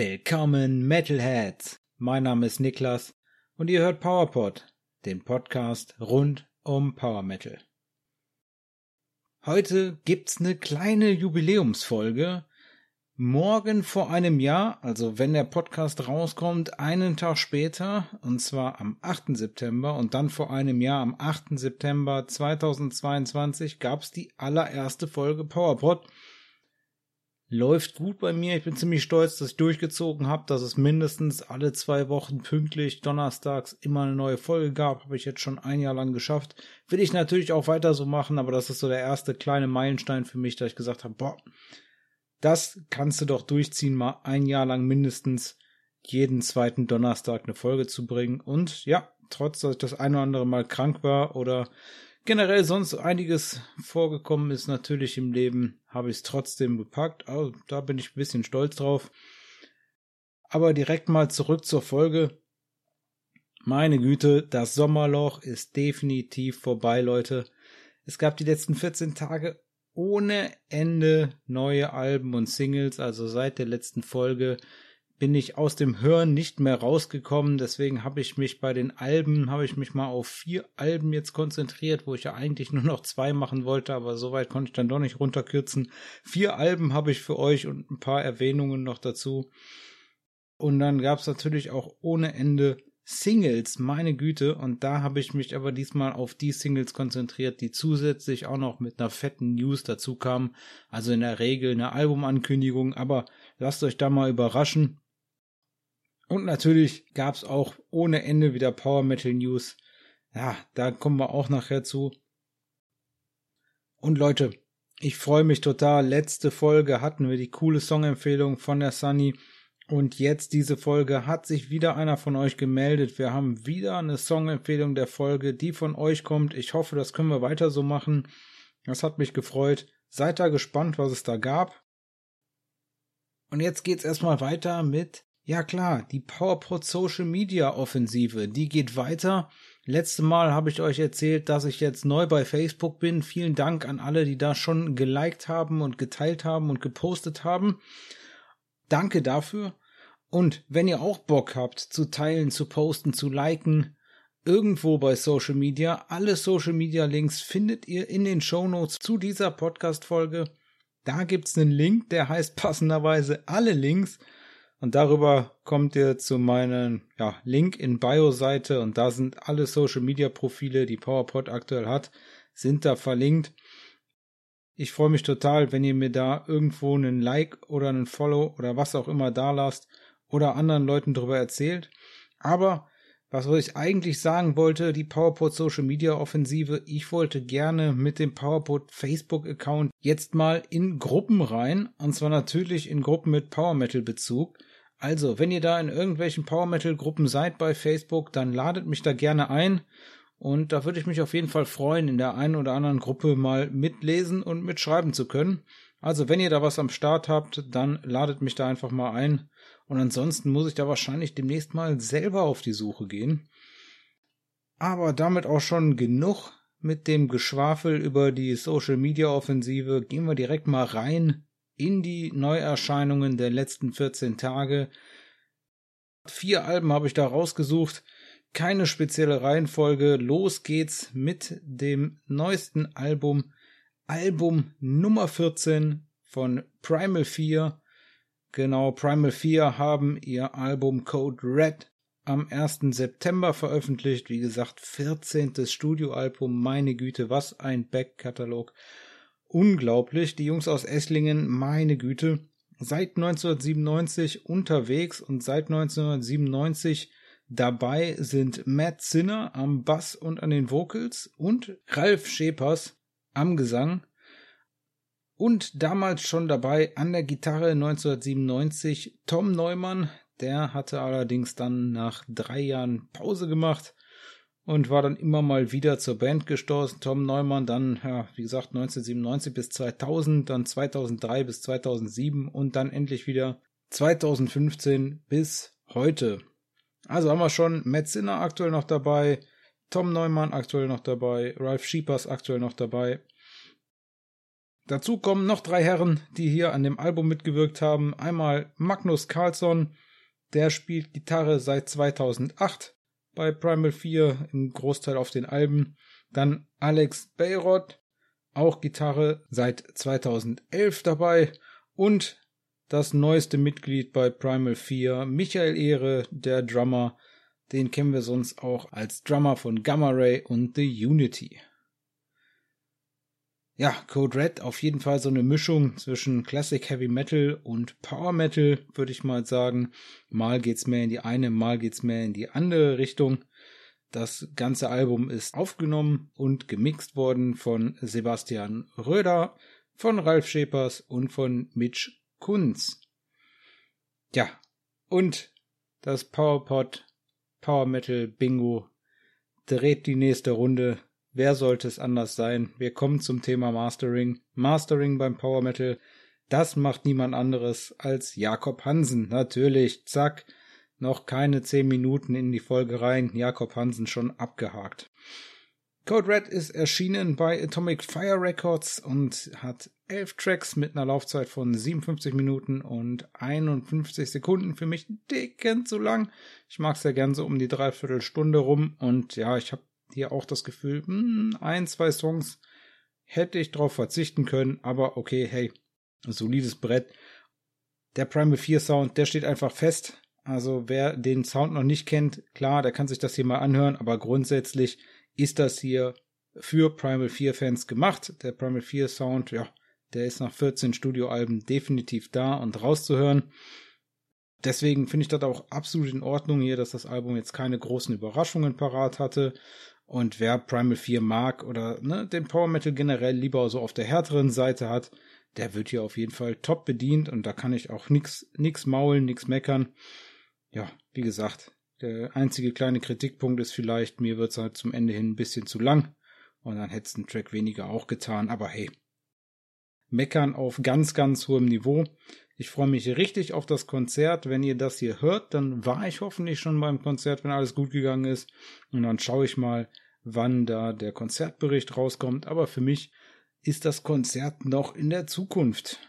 Willkommen Metalheads! Mein Name ist Niklas und ihr hört PowerPod, den Podcast rund um Power Metal. Heute gibt's eine kleine Jubiläumsfolge. Morgen vor einem Jahr, also wenn der Podcast rauskommt, einen Tag später, und zwar am 8. September und dann vor einem Jahr am 8. September 2022 gab's die allererste Folge PowerPod läuft gut bei mir. Ich bin ziemlich stolz, dass ich durchgezogen habe, dass es mindestens alle zwei Wochen pünktlich donnerstags immer eine neue Folge gab. Habe ich jetzt schon ein Jahr lang geschafft. Will ich natürlich auch weiter so machen, aber das ist so der erste kleine Meilenstein für mich, da ich gesagt habe, boah, das kannst du doch durchziehen, mal ein Jahr lang mindestens jeden zweiten Donnerstag eine Folge zu bringen. Und ja, trotz dass ich das eine oder andere Mal krank war oder generell sonst einiges vorgekommen ist natürlich im Leben, habe ich es trotzdem gepackt. Also, da bin ich ein bisschen stolz drauf. Aber direkt mal zurück zur Folge. Meine Güte, das Sommerloch ist definitiv vorbei, Leute. Es gab die letzten 14 Tage ohne Ende neue Alben und Singles, also seit der letzten Folge bin ich aus dem Hören nicht mehr rausgekommen. Deswegen habe ich mich bei den Alben, habe ich mich mal auf vier Alben jetzt konzentriert, wo ich ja eigentlich nur noch zwei machen wollte, aber soweit konnte ich dann doch nicht runterkürzen. Vier Alben habe ich für euch und ein paar Erwähnungen noch dazu. Und dann gab es natürlich auch ohne Ende Singles, meine Güte. Und da habe ich mich aber diesmal auf die Singles konzentriert, die zusätzlich auch noch mit einer fetten News dazu kamen. Also in der Regel eine Albumankündigung, aber lasst euch da mal überraschen. Und natürlich gab's auch ohne Ende wieder Power Metal News. Ja, da kommen wir auch nachher zu. Und Leute, ich freue mich total. Letzte Folge hatten wir die coole Songempfehlung von der Sunny. Und jetzt diese Folge hat sich wieder einer von euch gemeldet. Wir haben wieder eine Songempfehlung der Folge, die von euch kommt. Ich hoffe, das können wir weiter so machen. Das hat mich gefreut. Seid da gespannt, was es da gab. Und jetzt geht's erstmal weiter mit ja klar, die PowerPod Social Media Offensive, die geht weiter. Letzte Mal habe ich euch erzählt, dass ich jetzt neu bei Facebook bin. Vielen Dank an alle, die da schon geliked haben und geteilt haben und gepostet haben. Danke dafür. Und wenn ihr auch Bock habt zu teilen, zu posten, zu liken, irgendwo bei Social Media, alle Social Media Links findet ihr in den Show Notes zu dieser Podcast Folge. Da gibt's einen Link, der heißt passenderweise alle Links und darüber kommt ihr zu meinen ja, Link in Bio-Seite und da sind alle Social Media Profile, die PowerPod aktuell hat, sind da verlinkt. Ich freue mich total, wenn ihr mir da irgendwo einen Like oder einen Follow oder was auch immer da lasst oder anderen Leuten darüber erzählt. Aber was ich eigentlich sagen wollte, die PowerPod Social Media Offensive, ich wollte gerne mit dem PowerPod Facebook Account jetzt mal in Gruppen rein, und zwar natürlich in Gruppen mit Power Metal Bezug. Also, wenn ihr da in irgendwelchen Power Metal Gruppen seid bei Facebook, dann ladet mich da gerne ein. Und da würde ich mich auf jeden Fall freuen, in der einen oder anderen Gruppe mal mitlesen und mitschreiben zu können. Also, wenn ihr da was am Start habt, dann ladet mich da einfach mal ein. Und ansonsten muss ich da wahrscheinlich demnächst mal selber auf die Suche gehen. Aber damit auch schon genug mit dem Geschwafel über die Social Media Offensive. Gehen wir direkt mal rein in die Neuerscheinungen der letzten 14 Tage. Vier Alben habe ich da rausgesucht. Keine spezielle Reihenfolge. Los geht's mit dem neuesten Album. Album Nummer 14 von Primal 4. Genau, Primal 4 haben ihr Album Code Red am 1. September veröffentlicht. Wie gesagt, 14. Studioalbum. Meine Güte, was ein Backkatalog unglaublich. Die Jungs aus Esslingen, meine Güte, seit 1997 unterwegs und seit 1997 dabei sind Matt Zinner am Bass und an den Vocals und Ralf Schepers am Gesang. Und damals schon dabei an der Gitarre 1997 Tom Neumann, der hatte allerdings dann nach drei Jahren Pause gemacht und war dann immer mal wieder zur Band gestoßen. Tom Neumann dann, ja, wie gesagt, 1997 bis 2000, dann 2003 bis 2007 und dann endlich wieder 2015 bis heute. Also haben wir schon Matt Sinner aktuell noch dabei, Tom Neumann aktuell noch dabei, Ralph Schiepers aktuell noch dabei. Dazu kommen noch drei Herren, die hier an dem Album mitgewirkt haben. Einmal Magnus Carlsson, der spielt Gitarre seit 2008 bei Primal 4 im Großteil auf den Alben. Dann Alex Bayrod, auch Gitarre seit 2011 dabei. Und das neueste Mitglied bei Primal 4, Michael Ehre, der Drummer. Den kennen wir sonst auch als Drummer von Gamma Ray und The Unity. Ja, Code Red auf jeden Fall so eine Mischung zwischen Classic Heavy Metal und Power Metal, würde ich mal sagen. Mal geht's mehr in die eine, mal geht's mehr in die andere Richtung. Das ganze Album ist aufgenommen und gemixt worden von Sebastian Röder, von Ralf Schepers und von Mitch Kunz. Ja, und das PowerPod Power Metal Bingo dreht die nächste Runde Wer sollte es anders sein? Wir kommen zum Thema Mastering. Mastering beim Power Metal, das macht niemand anderes als Jakob Hansen. Natürlich, zack, noch keine zehn Minuten in die Folge rein. Jakob Hansen schon abgehakt. Code Red ist erschienen bei Atomic Fire Records und hat elf Tracks mit einer Laufzeit von 57 Minuten und 51 Sekunden. Für mich dicken zu lang. Ich mag es ja gern so um die Dreiviertelstunde rum und ja, ich habe hier auch das Gefühl, hm, ein, zwei Songs hätte ich drauf verzichten können, aber okay, hey, solides Brett. Der Primal 4 Sound, der steht einfach fest. Also wer den Sound noch nicht kennt, klar, der kann sich das hier mal anhören, aber grundsätzlich ist das hier für Primal 4 Fans gemacht. Der Primal 4 Sound, ja, der ist nach 14 Studioalben definitiv da und rauszuhören. Deswegen finde ich das auch absolut in Ordnung hier, dass das Album jetzt keine großen Überraschungen parat hatte. Und wer Primal 4 mag oder ne, den Power Metal generell lieber so auf der härteren Seite hat, der wird hier auf jeden Fall top bedient und da kann ich auch nix, nix maulen, nix meckern. Ja, wie gesagt, der einzige kleine Kritikpunkt ist vielleicht, mir wird's halt zum Ende hin ein bisschen zu lang und dann hätte es einen Track weniger auch getan, aber hey. Meckern auf ganz, ganz hohem Niveau. Ich freue mich richtig auf das Konzert. Wenn ihr das hier hört, dann war ich hoffentlich schon beim Konzert, wenn alles gut gegangen ist. Und dann schaue ich mal, wann da der Konzertbericht rauskommt. Aber für mich ist das Konzert noch in der Zukunft.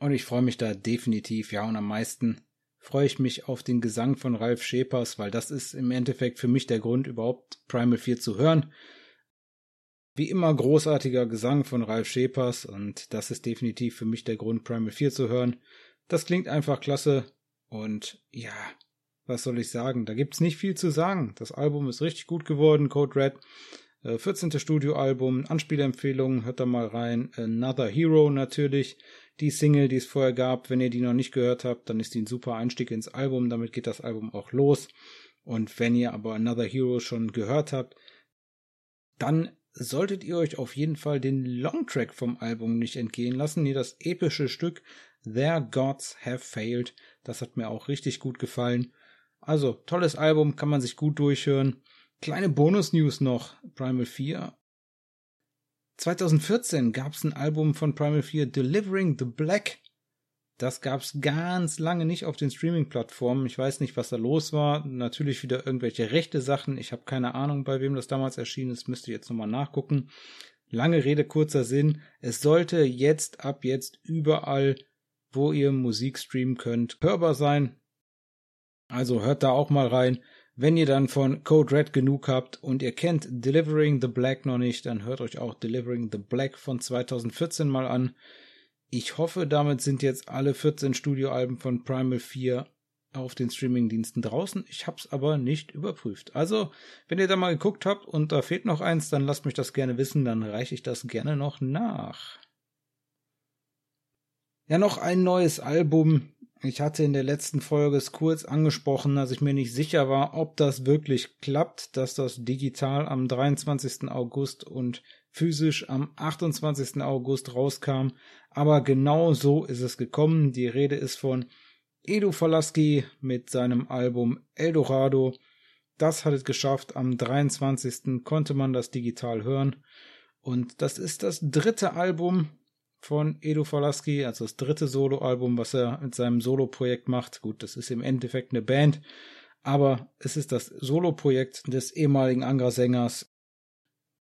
Und ich freue mich da definitiv, ja, und am meisten freue ich mich auf den Gesang von Ralf Schepers, weil das ist im Endeffekt für mich der Grund, überhaupt Primal 4 zu hören. Wie immer großartiger Gesang von Ralf Schepers und das ist definitiv für mich der Grund, Primal 4 zu hören. Das klingt einfach klasse und ja, was soll ich sagen? Da gibt's nicht viel zu sagen. Das Album ist richtig gut geworden, Code Red. 14. Äh, Studioalbum, Anspielempfehlungen, hört da mal rein. Another Hero natürlich. Die Single, die es vorher gab, wenn ihr die noch nicht gehört habt, dann ist die ein super Einstieg ins Album. Damit geht das Album auch los. Und wenn ihr aber Another Hero schon gehört habt, dann solltet ihr euch auf jeden Fall den Longtrack vom Album nicht entgehen lassen. Nee, das epische Stück Their Gods Have Failed. Das hat mir auch richtig gut gefallen. Also, tolles Album, kann man sich gut durchhören. Kleine Bonus-News noch. Primal 4. 2014 gab es ein Album von Primal 4, Delivering the Black. Das gab's ganz lange nicht auf den Streaming-Plattformen. Ich weiß nicht, was da los war. Natürlich wieder irgendwelche rechte Sachen. Ich habe keine Ahnung, bei wem das damals erschienen ist. Müsste jetzt nochmal nachgucken. Lange Rede, kurzer Sinn. Es sollte jetzt ab jetzt überall, wo ihr Musik streamen könnt, hörbar sein. Also hört da auch mal rein. Wenn ihr dann von Code Red genug habt und ihr kennt Delivering the Black noch nicht, dann hört euch auch Delivering the Black von 2014 mal an. Ich hoffe, damit sind jetzt alle 14 Studioalben von Primal 4 auf den Streamingdiensten draußen. Ich hab's aber nicht überprüft. Also, wenn ihr da mal geguckt habt und da fehlt noch eins, dann lasst mich das gerne wissen, dann reiche ich das gerne noch nach. Ja, noch ein neues Album. Ich hatte in der letzten Folge es kurz angesprochen, dass ich mir nicht sicher war, ob das wirklich klappt, dass das digital am 23. August und physisch am 28. August rauskam. Aber genau so ist es gekommen. Die Rede ist von Edu Falaski mit seinem Album Eldorado. Das hat es geschafft. Am 23. konnte man das digital hören. Und das ist das dritte Album von Edu Falaski, also das dritte Soloalbum, was er mit seinem Soloprojekt macht. Gut, das ist im Endeffekt eine Band, aber es ist das Soloprojekt des ehemaligen Angra-Sängers.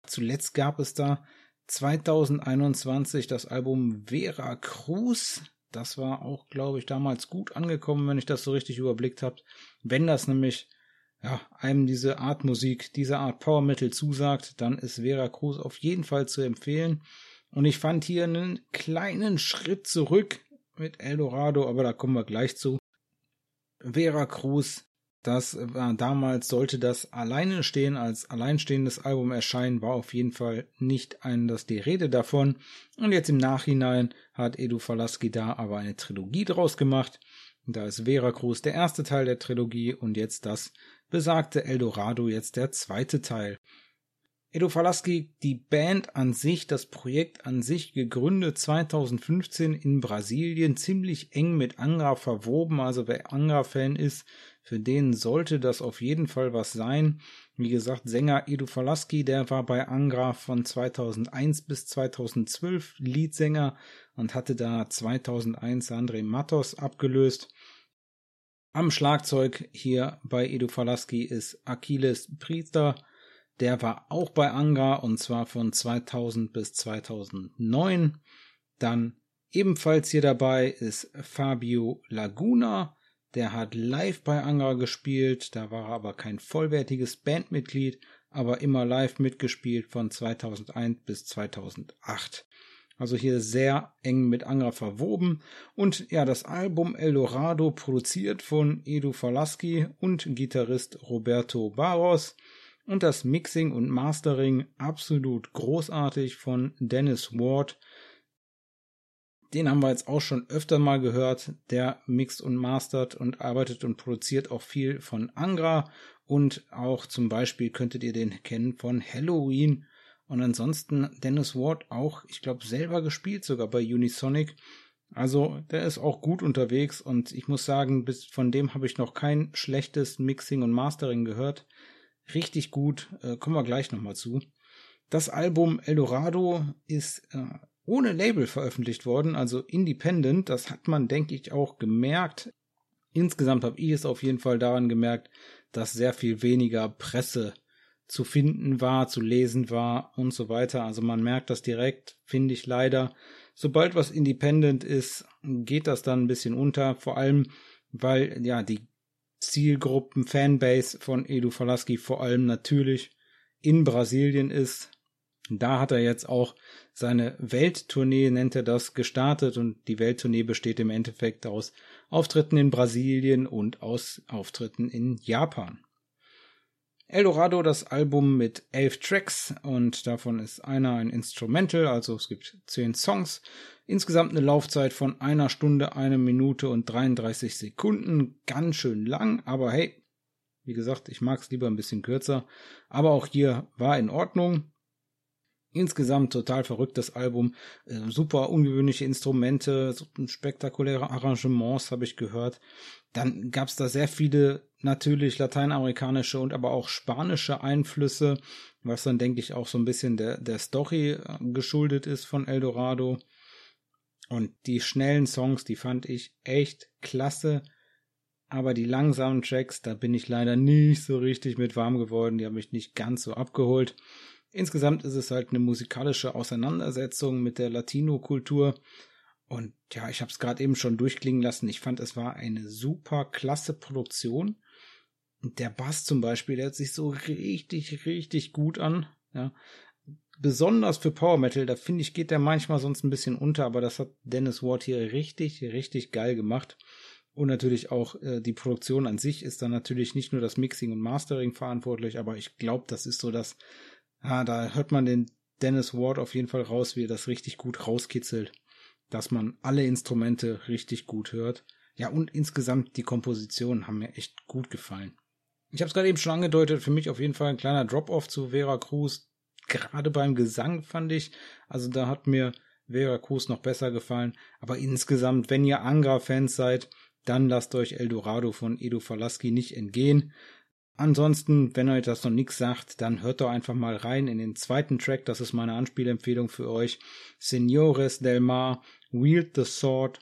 Zuletzt gab es da 2021 das Album Vera Cruz. Das war auch, glaube ich, damals gut angekommen, wenn ich das so richtig überblickt habe. Wenn das nämlich ja, einem diese Art Musik, diese Art Power Metal zusagt, dann ist Vera Cruz auf jeden Fall zu empfehlen. Und ich fand hier einen kleinen Schritt zurück mit Eldorado, aber da kommen wir gleich zu. Vera Cruz das war damals sollte das alleine stehen als alleinstehendes Album erscheinen, war auf jeden Fall nicht anders die Rede davon. Und jetzt im Nachhinein hat Edu Falaski da aber eine Trilogie draus gemacht. Da ist Vera Cruz der erste Teil der Trilogie und jetzt das besagte Eldorado jetzt der zweite Teil. Edo Falaski, die Band an sich, das Projekt an sich gegründet 2015 in Brasilien, ziemlich eng mit Angra verwoben. Also wer Angra-Fan ist, für den sollte das auf jeden Fall was sein. Wie gesagt, Sänger Edu Falaski, der war bei Angra von 2001 bis 2012 Leadsänger und hatte da 2001 André Matos abgelöst. Am Schlagzeug hier bei Edu Falaski ist Achilles Priester. Der war auch bei Angra und zwar von 2000 bis 2009. Dann ebenfalls hier dabei ist Fabio Laguna. Der hat live bei Angra gespielt, da war er aber kein vollwertiges Bandmitglied, aber immer live mitgespielt von 2001 bis 2008. Also hier sehr eng mit Angra verwoben. Und ja, das Album Eldorado produziert von Edu Falaski und Gitarrist Roberto Barros. Und das Mixing und Mastering absolut großartig von Dennis Ward, den haben wir jetzt auch schon öfter mal gehört. Der mixt und mastert und arbeitet und produziert auch viel von Angra und auch zum Beispiel könntet ihr den kennen von Halloween. Und ansonsten Dennis Ward auch, ich glaube, selber gespielt, sogar bei Unisonic. Also der ist auch gut unterwegs und ich muss sagen, bis von dem habe ich noch kein schlechtes Mixing und Mastering gehört. Richtig gut, äh, kommen wir gleich nochmal zu. Das Album Eldorado ist äh, ohne Label veröffentlicht worden, also independent. Das hat man, denke ich, auch gemerkt. Insgesamt habe ich es auf jeden Fall daran gemerkt, dass sehr viel weniger Presse zu finden war, zu lesen war und so weiter. Also man merkt das direkt, finde ich leider. Sobald was independent ist, geht das dann ein bisschen unter. Vor allem, weil ja die Zielgruppen, Fanbase von Edu Falaski vor allem natürlich in Brasilien ist. Da hat er jetzt auch seine Welttournee, nennt er das, gestartet und die Welttournee besteht im Endeffekt aus Auftritten in Brasilien und aus Auftritten in Japan. Eldorado, das Album mit elf Tracks und davon ist einer ein Instrumental, also es gibt zehn Songs. Insgesamt eine Laufzeit von einer Stunde, eine Minute und 33 Sekunden. Ganz schön lang, aber hey, wie gesagt, ich mag es lieber ein bisschen kürzer. Aber auch hier war in Ordnung. Insgesamt total verrücktes Album, äh, super ungewöhnliche Instrumente, spektakuläre Arrangements habe ich gehört. Dann gab es da sehr viele natürlich lateinamerikanische und aber auch spanische Einflüsse, was dann denke ich auch so ein bisschen der, der Story äh, geschuldet ist von Eldorado. Und die schnellen Songs, die fand ich echt klasse. Aber die langsamen Tracks, da bin ich leider nicht so richtig mit warm geworden. Die haben mich nicht ganz so abgeholt. Insgesamt ist es halt eine musikalische Auseinandersetzung mit der Latino-Kultur. Und ja, ich habe es gerade eben schon durchklingen lassen. Ich fand, es war eine super klasse Produktion. Der Bass zum Beispiel, der hört sich so richtig, richtig gut an. Ja. Besonders für Power Metal, da finde ich, geht der manchmal sonst ein bisschen unter, aber das hat Dennis Ward hier richtig, richtig geil gemacht. Und natürlich auch äh, die Produktion an sich ist dann natürlich nicht nur das Mixing und Mastering verantwortlich, aber ich glaube, das ist so das Ah, da hört man den Dennis Ward auf jeden Fall raus, wie er das richtig gut rauskitzelt, dass man alle Instrumente richtig gut hört. Ja, und insgesamt die Kompositionen haben mir echt gut gefallen. Ich habe es gerade eben schon angedeutet, für mich auf jeden Fall ein kleiner Drop-off zu Vera Cruz. Gerade beim Gesang fand ich, also da hat mir Vera Cruz noch besser gefallen. Aber insgesamt, wenn ihr Angra-Fans seid, dann lasst euch Eldorado von Edo Falaski nicht entgehen. Ansonsten, wenn euch das noch nichts sagt, dann hört doch einfach mal rein in den zweiten Track. Das ist meine Anspielempfehlung für euch. Senores del Mar, Wield the Sword.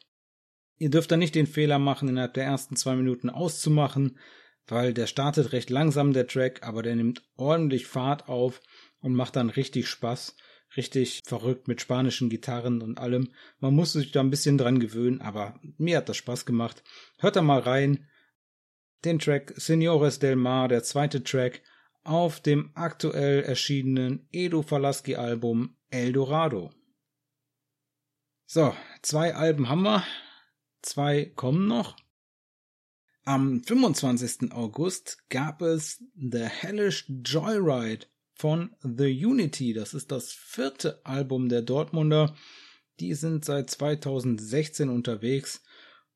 Ihr dürft da nicht den Fehler machen, innerhalb der ersten zwei Minuten auszumachen, weil der startet recht langsam, der Track, aber der nimmt ordentlich Fahrt auf und macht dann richtig Spaß. richtig verrückt mit spanischen Gitarren und allem. Man muss sich da ein bisschen dran gewöhnen, aber mir hat das Spaß gemacht. Hört da mal rein. Den Track Senores del Mar, der zweite Track auf dem aktuell erschienenen Edo Falaski Album El Dorado. So, zwei Alben haben wir. Zwei kommen noch. Am 25. August gab es The Hellish Joyride von The Unity. Das ist das vierte Album der Dortmunder. Die sind seit 2016 unterwegs.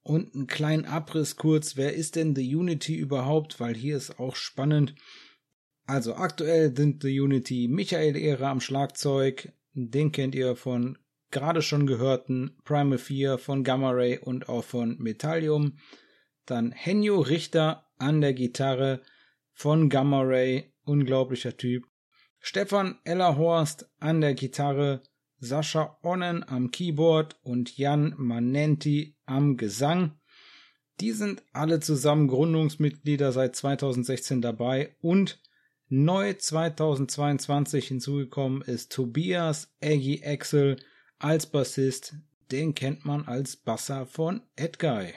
Und einen kleinen Abriss kurz, wer ist denn The Unity überhaupt? Weil hier ist auch spannend. Also aktuell sind The Unity Michael Ehre am Schlagzeug. Den kennt ihr von gerade schon gehörten Primal 4 von Gamma Ray und auch von Metallium. Dann Henjo Richter an der Gitarre von Gamma Ray, unglaublicher Typ. Stefan Ellerhorst an der Gitarre, Sascha Onnen am Keyboard und Jan Manenti am Gesang. Die sind alle zusammen Gründungsmitglieder seit 2016 dabei und neu 2022 hinzugekommen ist Tobias Eggy Axel als Bassist. Den kennt man als Basser von Edguy.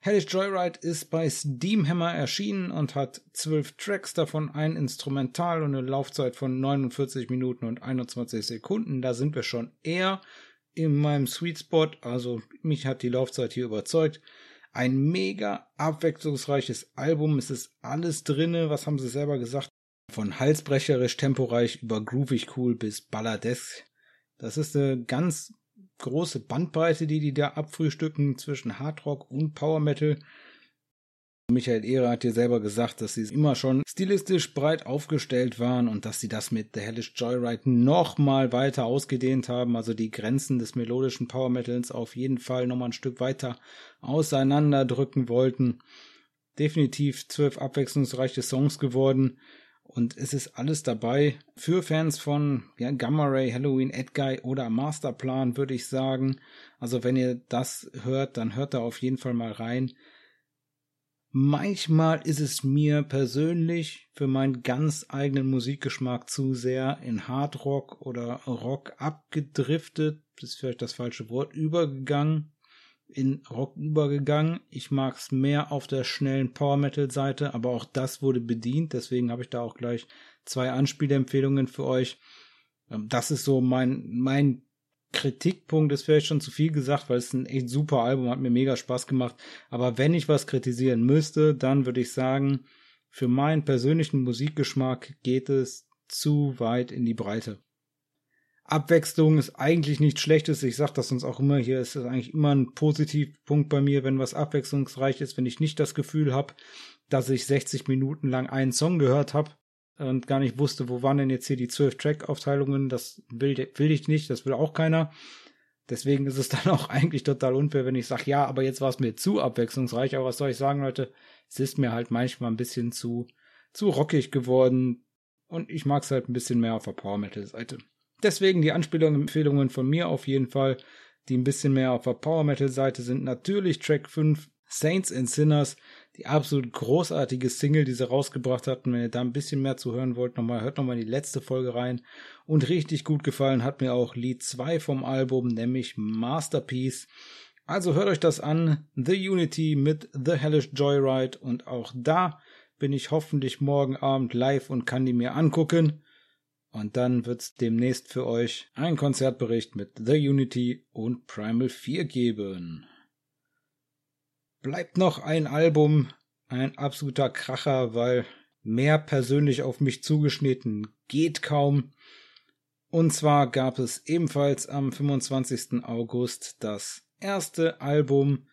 Hellish Joyride ist bei Steamhammer erschienen und hat zwölf Tracks, davon ein Instrumental und eine Laufzeit von 49 Minuten und 21 Sekunden. Da sind wir schon eher in meinem Sweet Spot, also mich hat die Laufzeit hier überzeugt. Ein mega abwechslungsreiches Album, es ist alles drinne, was haben sie selber gesagt? Von halsbrecherisch, temporeich über groovig cool bis balladesk. Das ist eine ganz große Bandbreite, die die da abfrühstücken zwischen Hardrock und Power Metal. Michael Ehre hat dir selber gesagt, dass sie immer schon stilistisch breit aufgestellt waren und dass sie das mit The Hellish Joyride noch mal weiter ausgedehnt haben, also die Grenzen des melodischen Power Metals auf jeden Fall noch mal ein Stück weiter auseinanderdrücken wollten. Definitiv zwölf abwechslungsreiche Songs geworden und es ist alles dabei für Fans von ja, Gamma Ray, Halloween, Edguy oder Masterplan, würde ich sagen. Also wenn ihr das hört, dann hört da auf jeden Fall mal rein. Manchmal ist es mir persönlich für meinen ganz eigenen Musikgeschmack zu sehr in Hardrock oder Rock abgedriftet, das ist vielleicht das falsche Wort, übergegangen in Rock übergegangen. Ich mag es mehr auf der schnellen Power Metal Seite, aber auch das wurde bedient. Deswegen habe ich da auch gleich zwei Anspielempfehlungen für euch. Ähm, das ist so mein, mein Kritikpunkt ist vielleicht schon zu viel gesagt, weil es ein echt super Album, hat mir mega Spaß gemacht. Aber wenn ich was kritisieren müsste, dann würde ich sagen, für meinen persönlichen Musikgeschmack geht es zu weit in die Breite. Abwechslung ist eigentlich nichts Schlechtes. Ich sage das uns auch immer hier. Ist eigentlich immer ein Positivpunkt bei mir, wenn was abwechslungsreich ist, wenn ich nicht das Gefühl habe, dass ich 60 Minuten lang einen Song gehört habe und gar nicht wusste, wo waren denn jetzt hier die 12 Track-Aufteilungen. Das will, will ich nicht, das will auch keiner. Deswegen ist es dann auch eigentlich total unfair, wenn ich sage, ja, aber jetzt war es mir zu abwechslungsreich. Aber was soll ich sagen, Leute? Es ist mir halt manchmal ein bisschen zu, zu rockig geworden. Und ich mag es halt ein bisschen mehr auf der Power Metal Seite. Deswegen die Anspielungen von mir auf jeden Fall, die ein bisschen mehr auf der Power Metal Seite sind. Natürlich Track 5 Saints and Sinners, die absolut großartige Single, die sie rausgebracht hatten. Wenn ihr da ein bisschen mehr zu hören wollt, nochmal, hört nochmal in die letzte Folge rein. Und richtig gut gefallen hat mir auch Lied 2 vom Album, nämlich Masterpiece. Also hört euch das an, The Unity mit The Hellish Joyride und auch da bin ich hoffentlich morgen Abend live und kann die mir angucken. Und dann wird's demnächst für euch einen Konzertbericht mit The Unity und Primal 4 geben. Bleibt noch ein Album, ein absoluter Kracher, weil mehr persönlich auf mich zugeschnitten geht kaum. Und zwar gab es ebenfalls am 25. August das erste Album,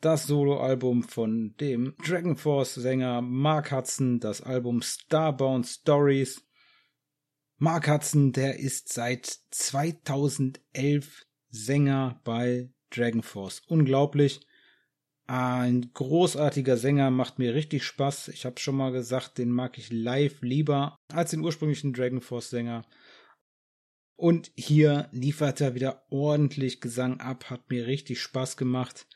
das Soloalbum von dem Dragon Force Sänger Mark Hudson, das Album Starbound Stories. Mark Hudson, der ist seit 2011 Sänger bei Dragon Force. Unglaublich. Ein großartiger Sänger, macht mir richtig Spaß. Ich habe schon mal gesagt, den mag ich live lieber als den ursprünglichen Dragon Force Sänger. Und hier liefert er wieder ordentlich Gesang ab, hat mir richtig Spaß gemacht.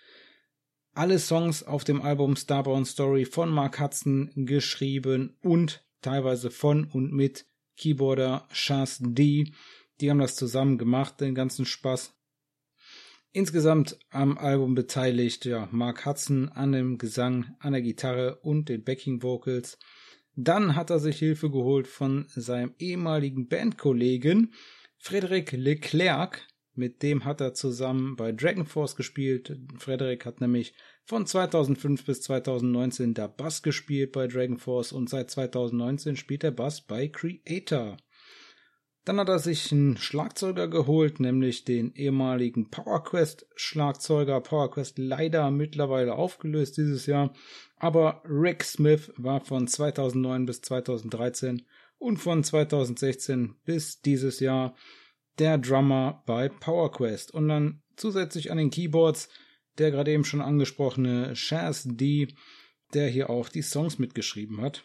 Alle Songs auf dem Album Starborn Story von Mark Hudson geschrieben und teilweise von und mit Keyboarder Chas D. Die haben das zusammen gemacht, den ganzen Spaß. Insgesamt am Album beteiligt ja Mark Hudson an dem Gesang, an der Gitarre und den Backing Vocals. Dann hat er sich Hilfe geholt von seinem ehemaligen Bandkollegen Frederic Leclerc. Mit dem hat er zusammen bei Dragon Force gespielt. Frederic hat nämlich von 2005 bis 2019 da Bass gespielt bei Dragon Force und seit 2019 spielt er Bass bei Creator. Dann hat er sich einen Schlagzeuger geholt, nämlich den ehemaligen PowerQuest Schlagzeuger. PowerQuest leider mittlerweile aufgelöst dieses Jahr. Aber Rick Smith war von 2009 bis 2013 und von 2016 bis dieses Jahr der Drummer bei PowerQuest. Und dann zusätzlich an den Keyboards der gerade eben schon angesprochene Shaz D, der hier auch die Songs mitgeschrieben hat.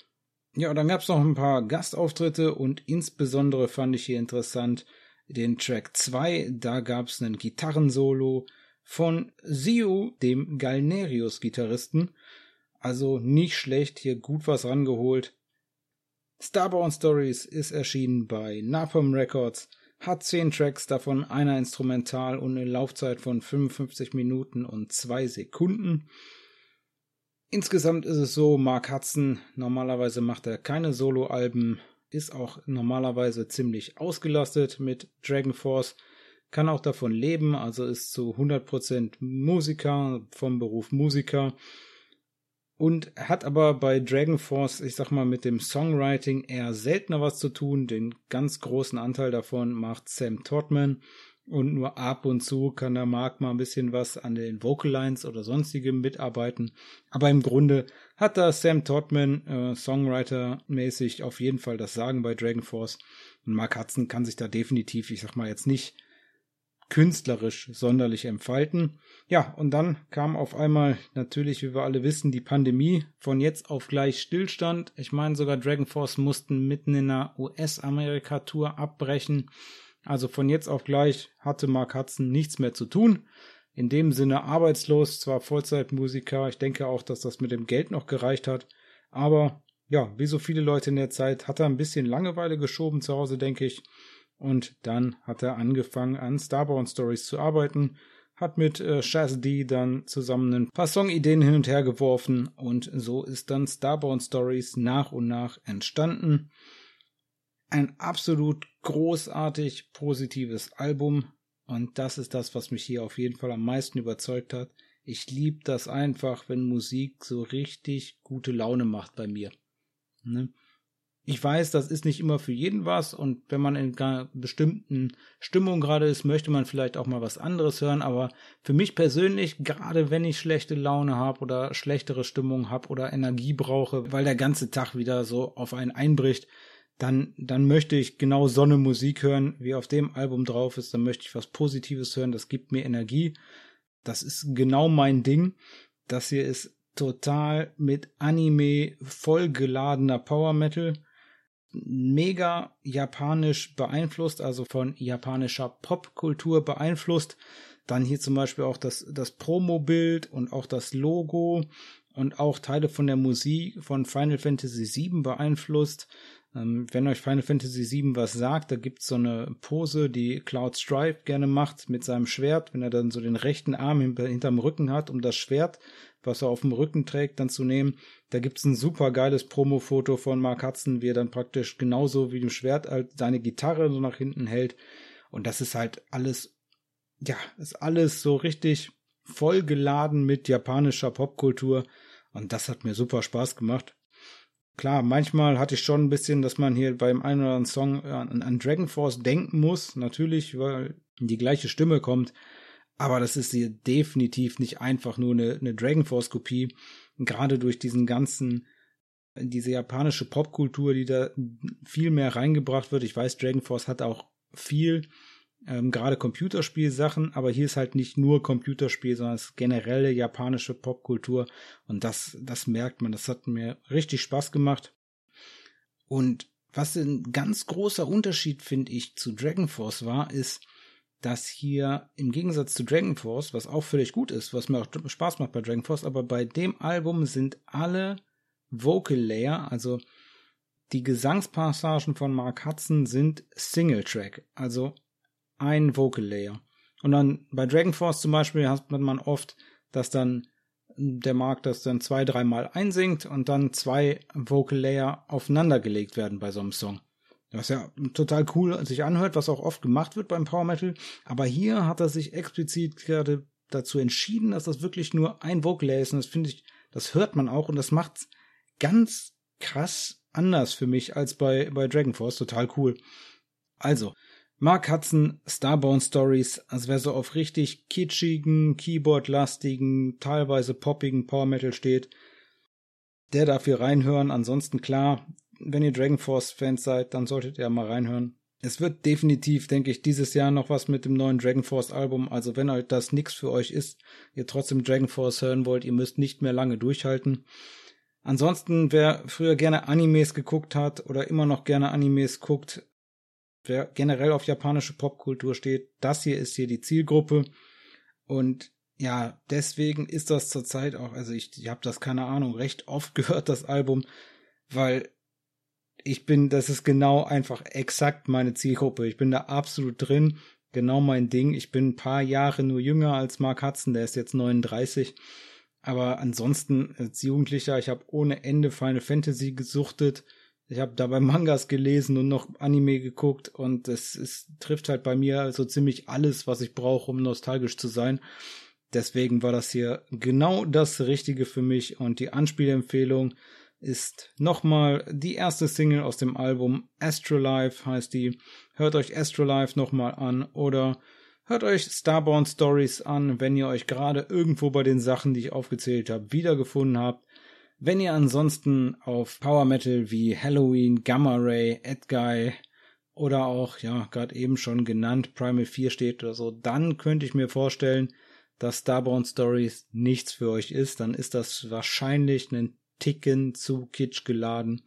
Ja, dann gab es noch ein paar Gastauftritte und insbesondere fand ich hier interessant den Track 2. Da gab es einen Gitarrensolo von Siu, dem Galnerius-Gitarristen. Also nicht schlecht, hier gut was rangeholt. Starborn Stories ist erschienen bei Napalm Records, hat 10 Tracks, davon einer instrumental und eine Laufzeit von 55 Minuten und 2 Sekunden. Insgesamt ist es so, Mark Hudson, normalerweise macht er keine Soloalben, ist auch normalerweise ziemlich ausgelastet mit Dragon Force, kann auch davon leben, also ist zu 100% Musiker, vom Beruf Musiker und hat aber bei Dragon Force, ich sag mal, mit dem Songwriting eher seltener was zu tun. Den ganz großen Anteil davon macht Sam Todman und nur ab und zu kann der Mark mal ein bisschen was an den Vocal Lines oder sonstigem mitarbeiten. Aber im Grunde hat da Sam Todman äh, Songwriter-mäßig auf jeden Fall das Sagen bei Dragon Force. Und Mark Hudson kann sich da definitiv, ich sag mal jetzt nicht künstlerisch sonderlich entfalten. Ja, und dann kam auf einmal natürlich, wie wir alle wissen, die Pandemie von jetzt auf gleich Stillstand. Ich meine, sogar Dragon Force mussten mitten in einer US-Amerika-Tour abbrechen. Also von jetzt auf gleich hatte Mark Hudson nichts mehr zu tun. In dem Sinne arbeitslos, zwar Vollzeitmusiker, ich denke auch, dass das mit dem Geld noch gereicht hat, aber ja, wie so viele Leute in der Zeit, hat er ein bisschen Langeweile geschoben zu Hause, denke ich. Und dann hat er angefangen an Starborn Stories zu arbeiten, hat mit äh, Shaz D dann zusammen ein paar Songideen hin und her geworfen und so ist dann Starborn Stories nach und nach entstanden ein absolut großartig positives Album und das ist das, was mich hier auf jeden Fall am meisten überzeugt hat. Ich liebe das einfach, wenn Musik so richtig gute Laune macht bei mir. Ne? Ich weiß, das ist nicht immer für jeden was und wenn man in einer bestimmten Stimmung gerade ist, möchte man vielleicht auch mal was anderes hören, aber für mich persönlich, gerade wenn ich schlechte Laune habe oder schlechtere Stimmung habe oder Energie brauche, weil der ganze Tag wieder so auf einen einbricht, dann, dann möchte ich genau so eine Musik hören, wie auf dem Album drauf ist. Dann möchte ich was Positives hören. Das gibt mir Energie. Das ist genau mein Ding. Das hier ist total mit Anime vollgeladener Power Metal. Mega japanisch beeinflusst, also von japanischer Popkultur beeinflusst. Dann hier zum Beispiel auch das, das Promo-Bild und auch das Logo und auch Teile von der Musik von Final Fantasy VII beeinflusst. Ähm, wenn euch Final Fantasy VII was sagt, da gibt's so eine Pose, die Cloud Strife gerne macht mit seinem Schwert, wenn er dann so den rechten Arm hinterm Rücken hat, um das Schwert, was er auf dem Rücken trägt, dann zu nehmen. Da gibt's ein super geiles Promo-Foto von Mark Hudson, wie er dann praktisch genauso wie dem Schwert halt seine Gitarre so nach hinten hält. Und das ist halt alles, ja, ist alles so richtig vollgeladen mit japanischer Popkultur. Und das hat mir super Spaß gemacht klar, manchmal hatte ich schon ein bisschen, dass man hier beim einen oder anderen Song an, an Dragon Force denken muss, natürlich, weil die gleiche Stimme kommt. Aber das ist hier definitiv nicht einfach nur eine, eine Dragon Force Kopie. Gerade durch diesen ganzen, diese japanische Popkultur, die da viel mehr reingebracht wird. Ich weiß, Dragon Force hat auch viel ähm, gerade Computerspielsachen, aber hier ist halt nicht nur Computerspiel, sondern es ist generelle japanische Popkultur und das, das merkt man, das hat mir richtig Spaß gemacht. Und was ein ganz großer Unterschied, finde ich, zu Dragon Force war, ist, dass hier im Gegensatz zu Dragon Force, was auch völlig gut ist, was mir auch Spaß macht bei Dragon Force, aber bei dem Album sind alle Vocal Layer, also die Gesangspassagen von Mark Hudson sind Single Track. Also ein Vocal Layer. Und dann bei Dragon Force zum Beispiel hat man oft, dass dann der Markt das dann zwei, dreimal einsingt und dann zwei Vocal Layer aufeinander gelegt werden bei so einem Song. Was ja total cool sich anhört, was auch oft gemacht wird beim Power Metal. Aber hier hat er sich explizit gerade dazu entschieden, dass das wirklich nur ein Vocal Layer ist. Und das finde ich, das hört man auch und das macht's ganz krass anders für mich als bei, bei Dragon Force. Total cool. Also, Mark Hudson, Starborn Stories, als wer so auf richtig kitschigen, Keyboard-lastigen, teilweise poppigen Power Metal steht, der darf hier reinhören. Ansonsten klar, wenn ihr Dragon Force Fans seid, dann solltet ihr mal reinhören. Es wird definitiv, denke ich, dieses Jahr noch was mit dem neuen Dragon Force Album. Also wenn halt das nix für euch ist, ihr trotzdem Dragon Force hören wollt, ihr müsst nicht mehr lange durchhalten. Ansonsten, wer früher gerne Animes geguckt hat oder immer noch gerne Animes guckt, wer generell auf japanische Popkultur steht, das hier ist hier die Zielgruppe. Und ja, deswegen ist das zurzeit auch, also ich, ich habe das keine Ahnung, recht oft gehört, das Album, weil ich bin, das ist genau einfach exakt meine Zielgruppe. Ich bin da absolut drin, genau mein Ding. Ich bin ein paar Jahre nur jünger als Mark Hudson, der ist jetzt 39. Aber ansonsten als Jugendlicher, ich habe ohne Ende Final Fantasy gesuchtet. Ich habe dabei Mangas gelesen und noch Anime geguckt und es, es trifft halt bei mir so ziemlich alles, was ich brauche, um nostalgisch zu sein. Deswegen war das hier genau das Richtige für mich und die Anspielempfehlung ist nochmal die erste Single aus dem Album Astrolife heißt die. Hört euch Astrolife nochmal an oder hört euch Starborn Stories an, wenn ihr euch gerade irgendwo bei den Sachen, die ich aufgezählt habe, wiedergefunden habt. Wenn ihr ansonsten auf Power Metal wie Halloween, Gamma Ray, Edguy oder auch, ja, gerade eben schon genannt, Primal 4 steht oder so, dann könnte ich mir vorstellen, dass Starborn Stories nichts für euch ist. Dann ist das wahrscheinlich ein Ticken zu kitsch geladen.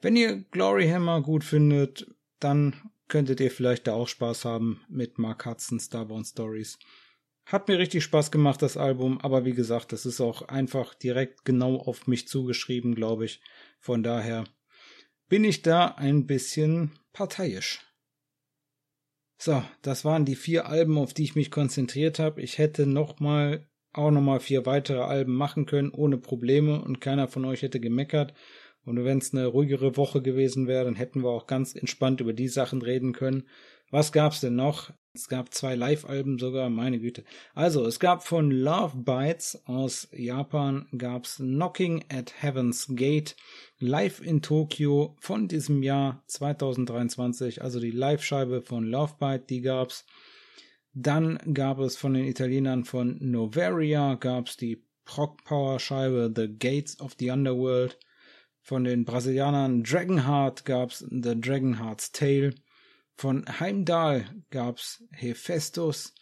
Wenn ihr Glory Hammer gut findet, dann könntet ihr vielleicht da auch Spaß haben mit Mark Hudson Starborn Stories. Hat mir richtig Spaß gemacht, das Album, aber wie gesagt, das ist auch einfach direkt genau auf mich zugeschrieben, glaube ich. Von daher bin ich da ein bisschen parteiisch. So, das waren die vier Alben, auf die ich mich konzentriert habe. Ich hätte noch mal auch noch mal vier weitere Alben machen können ohne Probleme und keiner von euch hätte gemeckert. Und wenn es eine ruhigere Woche gewesen wäre, dann hätten wir auch ganz entspannt über die Sachen reden können. Was gab's denn noch? Es gab zwei Live-Alben sogar, meine Güte. Also, es gab von Love Bites aus Japan gab's Knocking at Heaven's Gate live in Tokio von diesem Jahr 2023, also die Live-Scheibe von Love Bite, die gab's. Dann gab es von den Italienern von Novaria gab's die Prog Power Scheibe The Gates of the Underworld. Von den Brasilianern Dragonheart gab's The Dragonheart's Tale. Von Heimdall gab's Hephaestus,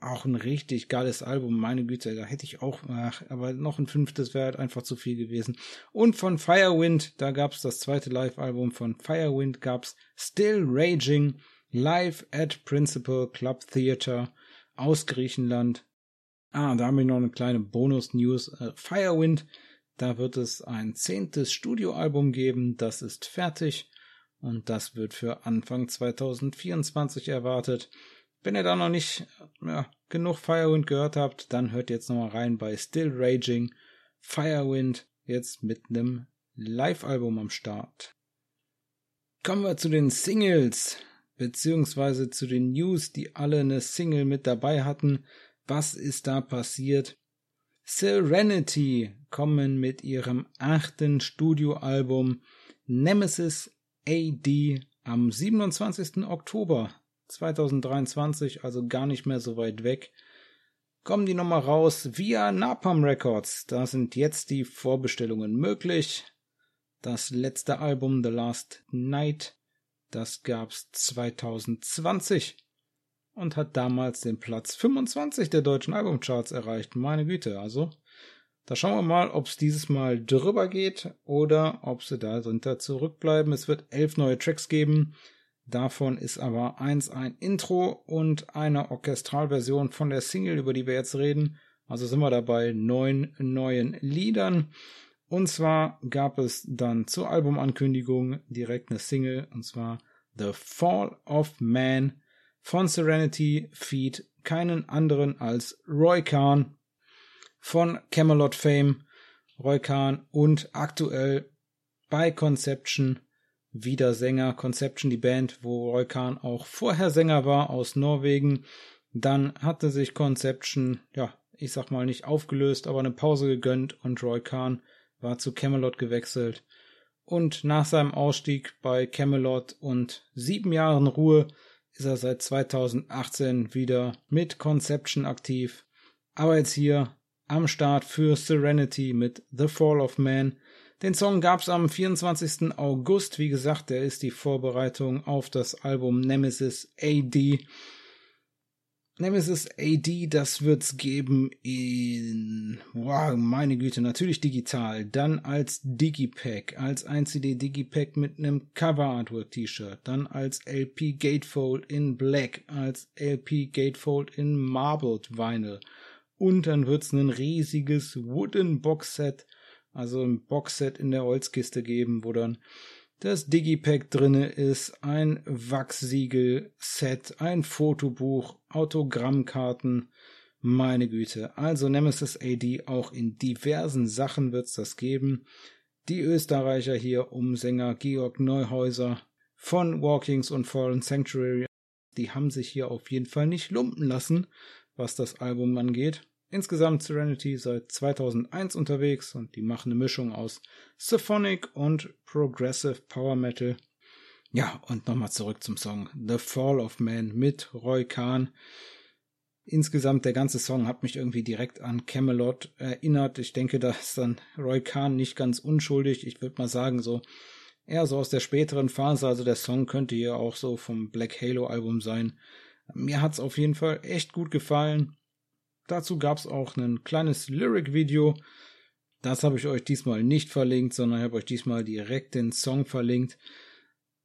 auch ein richtig geiles Album, meine Güte, da hätte ich auch, ach, aber noch ein fünftes wäre halt einfach zu viel gewesen. Und von Firewind, da gab's das zweite Live-Album von Firewind, gab's Still Raging, live at Principal Club Theater aus Griechenland. Ah, da haben wir noch eine kleine Bonus-News. Äh, Firewind, da wird es ein zehntes Studioalbum geben, das ist fertig und das wird für Anfang 2024 erwartet. Wenn ihr da noch nicht ja, genug Firewind gehört habt, dann hört jetzt nochmal rein bei Still Raging Firewind, jetzt mit einem Live-Album am Start. Kommen wir zu den Singles, beziehungsweise zu den News, die alle eine Single mit dabei hatten. Was ist da passiert? Serenity kommen mit ihrem achten Studioalbum Nemesis AD am 27. Oktober 2023, also gar nicht mehr so weit weg, kommen die nochmal raus via Napalm Records. Da sind jetzt die Vorbestellungen möglich. Das letzte Album The Last Night, das gab's 2020 und hat damals den Platz 25 der deutschen Albumcharts erreicht. Meine Güte, also da schauen wir mal, ob es dieses Mal drüber geht oder ob sie da drunter zurückbleiben. Es wird elf neue Tracks geben. Davon ist aber eins ein Intro und eine Orchestralversion von der Single, über die wir jetzt reden. Also sind wir dabei neun neuen Liedern. Und zwar gab es dann zur Albumankündigung direkt eine Single, und zwar The Fall of Man von Serenity feed keinen anderen als Roy Khan von Camelot Fame, Roy Khan und aktuell bei Conception wieder Sänger. Conception, die Band, wo Roy Khan auch vorher Sänger war aus Norwegen. Dann hatte sich Conception, ja, ich sag mal nicht aufgelöst, aber eine Pause gegönnt und Roy Khan war zu Camelot gewechselt. Und nach seinem Ausstieg bei Camelot und sieben Jahren Ruhe ist er seit 2018 wieder mit Conception aktiv. Aber jetzt hier am Start für Serenity mit The Fall of Man. Den Song gab's am 24. August. Wie gesagt, der ist die Vorbereitung auf das Album Nemesis AD. Nemesis AD, das wird's geben in, wow, meine Güte, natürlich digital, dann als Digipack, als 1CD Digipack mit einem Cover Artwork T-Shirt, dann als LP Gatefold in Black, als LP Gatefold in Marbled Vinyl. Und dann wird's ein riesiges Wooden Box Set, also ein Box Set in der Holzkiste geben, wo dann das Digipack drinne ist, ein Wachsiegel-Set, ein Fotobuch, Autogrammkarten, meine Güte. Also Nemesis AD auch in diversen Sachen wird's das geben. Die Österreicher hier um Sänger Georg Neuhäuser von Walkings und Fallen Sanctuary, die haben sich hier auf jeden Fall nicht lumpen lassen, was das Album angeht. Insgesamt Serenity seit 2001 unterwegs und die machen eine Mischung aus Symphonic und Progressive Power Metal. Ja, und nochmal zurück zum Song The Fall of Man mit Roy Kahn. Insgesamt der ganze Song hat mich irgendwie direkt an Camelot erinnert. Ich denke, da ist dann Roy Kahn nicht ganz unschuldig. Ich würde mal sagen, so eher so aus der späteren Phase. Also der Song könnte hier auch so vom Black Halo Album sein. Mir hat's auf jeden Fall echt gut gefallen. Dazu gab es auch ein kleines Lyric-Video. Das habe ich euch diesmal nicht verlinkt, sondern habe euch diesmal direkt den Song verlinkt.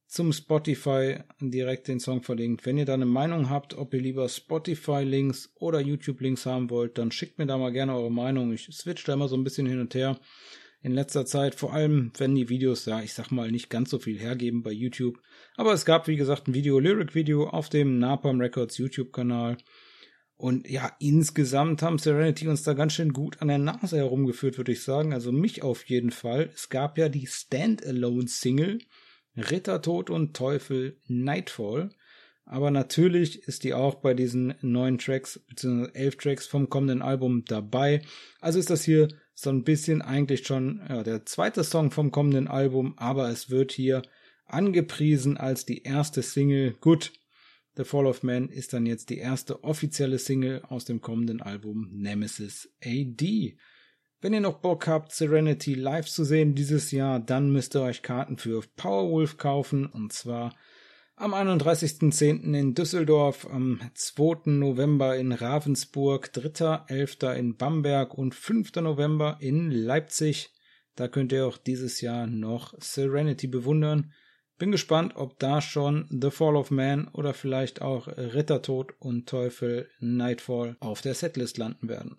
Zum Spotify direkt den Song verlinkt. Wenn ihr da eine Meinung habt, ob ihr lieber Spotify-Links oder YouTube-Links haben wollt, dann schickt mir da mal gerne eure Meinung. Ich switch da immer so ein bisschen hin und her in letzter Zeit, vor allem wenn die Videos, ja, ich sag mal, nicht ganz so viel hergeben bei YouTube. Aber es gab, wie gesagt, ein Video, Lyric-Video auf dem Napalm Records YouTube-Kanal. Und ja, insgesamt haben Serenity uns da ganz schön gut an der Nase herumgeführt, würde ich sagen. Also mich auf jeden Fall. Es gab ja die Standalone-Single Ritter, Tod und Teufel Nightfall. Aber natürlich ist die auch bei diesen neun Tracks, beziehungsweise elf Tracks vom kommenden Album dabei. Also ist das hier so ein bisschen eigentlich schon ja, der zweite Song vom kommenden Album, aber es wird hier angepriesen als die erste Single. Gut, The Fall of Man ist dann jetzt die erste offizielle Single aus dem kommenden Album Nemesis AD. Wenn ihr noch Bock habt, Serenity live zu sehen dieses Jahr, dann müsst ihr euch Karten für Powerwolf kaufen und zwar am 31.10. in Düsseldorf, am 2. November in Ravensburg, 3.11. in Bamberg und 5. November in Leipzig. Da könnt ihr auch dieses Jahr noch Serenity bewundern. Bin gespannt, ob da schon The Fall of Man oder vielleicht auch Rittertod und Teufel Nightfall auf der Setlist landen werden.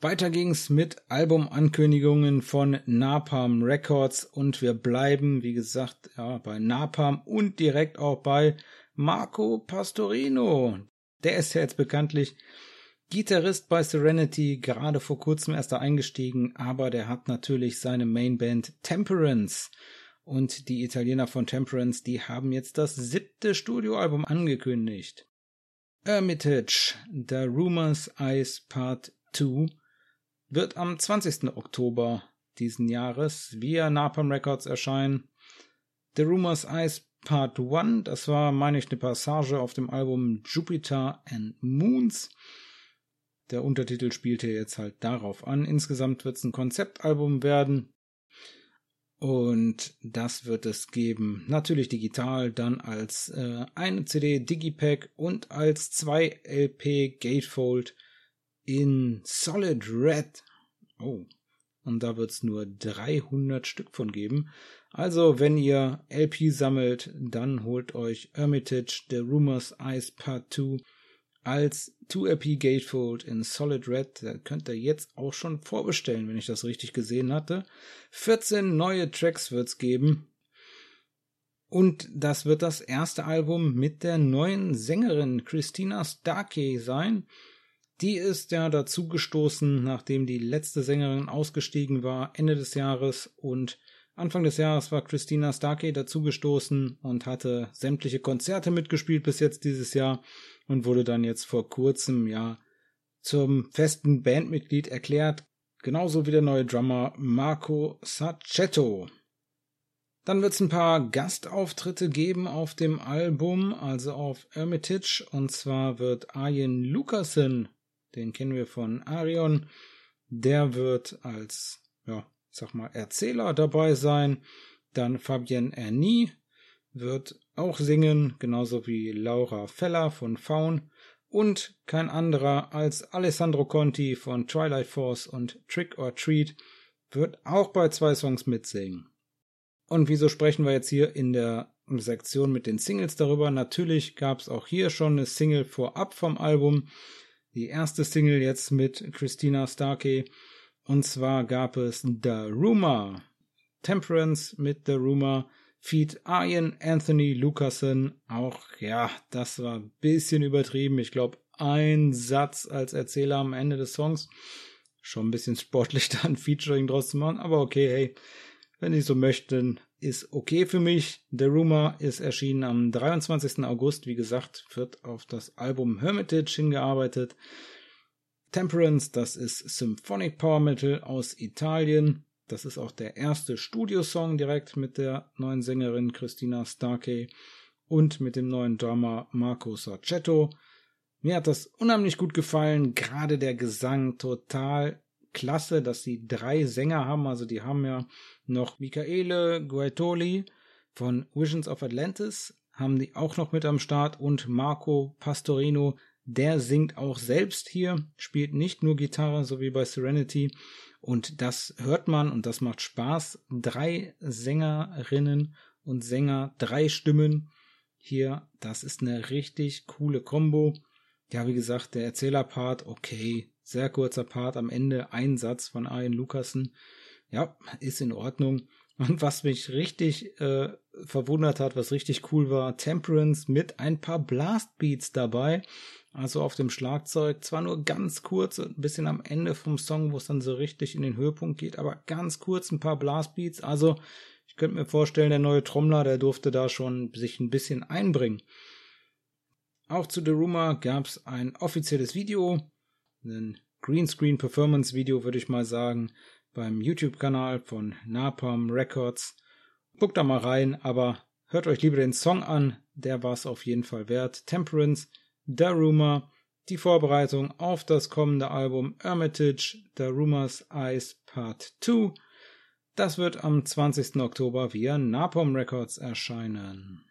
Weiter ging's mit Albumankündigungen von Napalm Records und wir bleiben, wie gesagt, ja, bei Napalm und direkt auch bei Marco Pastorino. Der ist ja jetzt bekanntlich Gitarrist bei Serenity, gerade vor kurzem erst da eingestiegen, aber der hat natürlich seine Mainband Temperance und die Italiener von Temperance, die haben jetzt das siebte Studioalbum angekündigt. Hermitage, The Rumors Eyes Part 2, wird am 20. Oktober diesen Jahres via Napalm Records erscheinen. The Rumors Eyes Part 1, das war, meine ich, eine Passage auf dem Album Jupiter and Moons. Der Untertitel spielt hier jetzt halt darauf an. Insgesamt wird es ein Konzeptalbum werden. Und das wird es geben. Natürlich digital, dann als äh, eine CD Digipack und als 2 LP Gatefold in Solid Red. Oh. Und da wird es nur 300 Stück von geben. Also, wenn ihr LP sammelt, dann holt euch Hermitage, The Rumors Ice Part 2 als 2LP Gatefold in Solid Red. Da könnt ihr jetzt auch schon vorbestellen, wenn ich das richtig gesehen hatte. 14 neue Tracks wird's geben. Und das wird das erste Album mit der neuen Sängerin Christina Starkey sein. Die ist ja dazugestoßen, nachdem die letzte Sängerin ausgestiegen war, Ende des Jahres und Anfang des Jahres war Christina Starkey dazugestoßen und hatte sämtliche Konzerte mitgespielt bis jetzt dieses Jahr und wurde dann jetzt vor kurzem ja zum festen Bandmitglied erklärt, genauso wie der neue Drummer Marco Sacchetto. Dann wird es ein paar Gastauftritte geben auf dem Album, also auf Hermitage, und zwar wird Arjen Lucasen, den kennen wir von Arion, der wird als ja, sag mal, Erzähler dabei sein. Dann Fabienne Ernie wird auch singen, genauso wie Laura Feller von Faun und kein anderer als Alessandro Conti von Twilight Force und Trick or Treat wird auch bei zwei Songs mitsingen. Und wieso sprechen wir jetzt hier in der Sektion mit den Singles darüber? Natürlich gab es auch hier schon eine Single vorab vom Album. Die erste Single jetzt mit Christina Starkey und zwar gab es The Rumor. Temperance mit The Rumor. Feed Ian Anthony Lucasen. Auch, ja, das war ein bisschen übertrieben. Ich glaube, ein Satz als Erzähler am Ende des Songs. Schon ein bisschen sportlich da ein Featuring draus zu machen. Aber okay, hey, wenn Sie so möchten, ist okay für mich. The Rumor ist erschienen am 23. August. Wie gesagt, wird auf das Album Hermitage hingearbeitet. Temperance, das ist Symphonic Power Metal aus Italien. Das ist auch der erste Studiosong direkt mit der neuen Sängerin Christina Starkey und mit dem neuen Drummer Marco Sarcetto. Mir hat das unheimlich gut gefallen, gerade der Gesang total klasse, dass sie drei Sänger haben. Also die haben ja noch Michaele Guaitoli von Visions of Atlantis, haben die auch noch mit am Start und Marco Pastorino, der singt auch selbst hier, spielt nicht nur Gitarre, so wie bei Serenity. Und das hört man und das macht Spaß. Drei Sängerinnen und Sänger, drei Stimmen hier. Das ist eine richtig coole Combo. Ja, wie gesagt, der Erzählerpart, okay, sehr kurzer Part am Ende, ein Satz von Ian Lucassen. Ja, ist in Ordnung. Und was mich richtig äh, verwundert hat, was richtig cool war, Temperance mit ein paar Blastbeats dabei. Also auf dem Schlagzeug, zwar nur ganz kurz, ein bisschen am Ende vom Song, wo es dann so richtig in den Höhepunkt geht, aber ganz kurz ein paar Blastbeats. Also ich könnte mir vorstellen, der neue Trommler, der durfte da schon sich ein bisschen einbringen. Auch zu The Rumor gab es ein offizielles Video, ein Greenscreen Performance Video, würde ich mal sagen, beim YouTube-Kanal von Napalm Records. Guckt da mal rein, aber hört euch lieber den Song an, der war es auf jeden Fall wert. Temperance The Rumor, die Vorbereitung auf das kommende Album Hermitage, The Rumors Eyes Part 2. Das wird am 20. Oktober via Napalm Records erscheinen.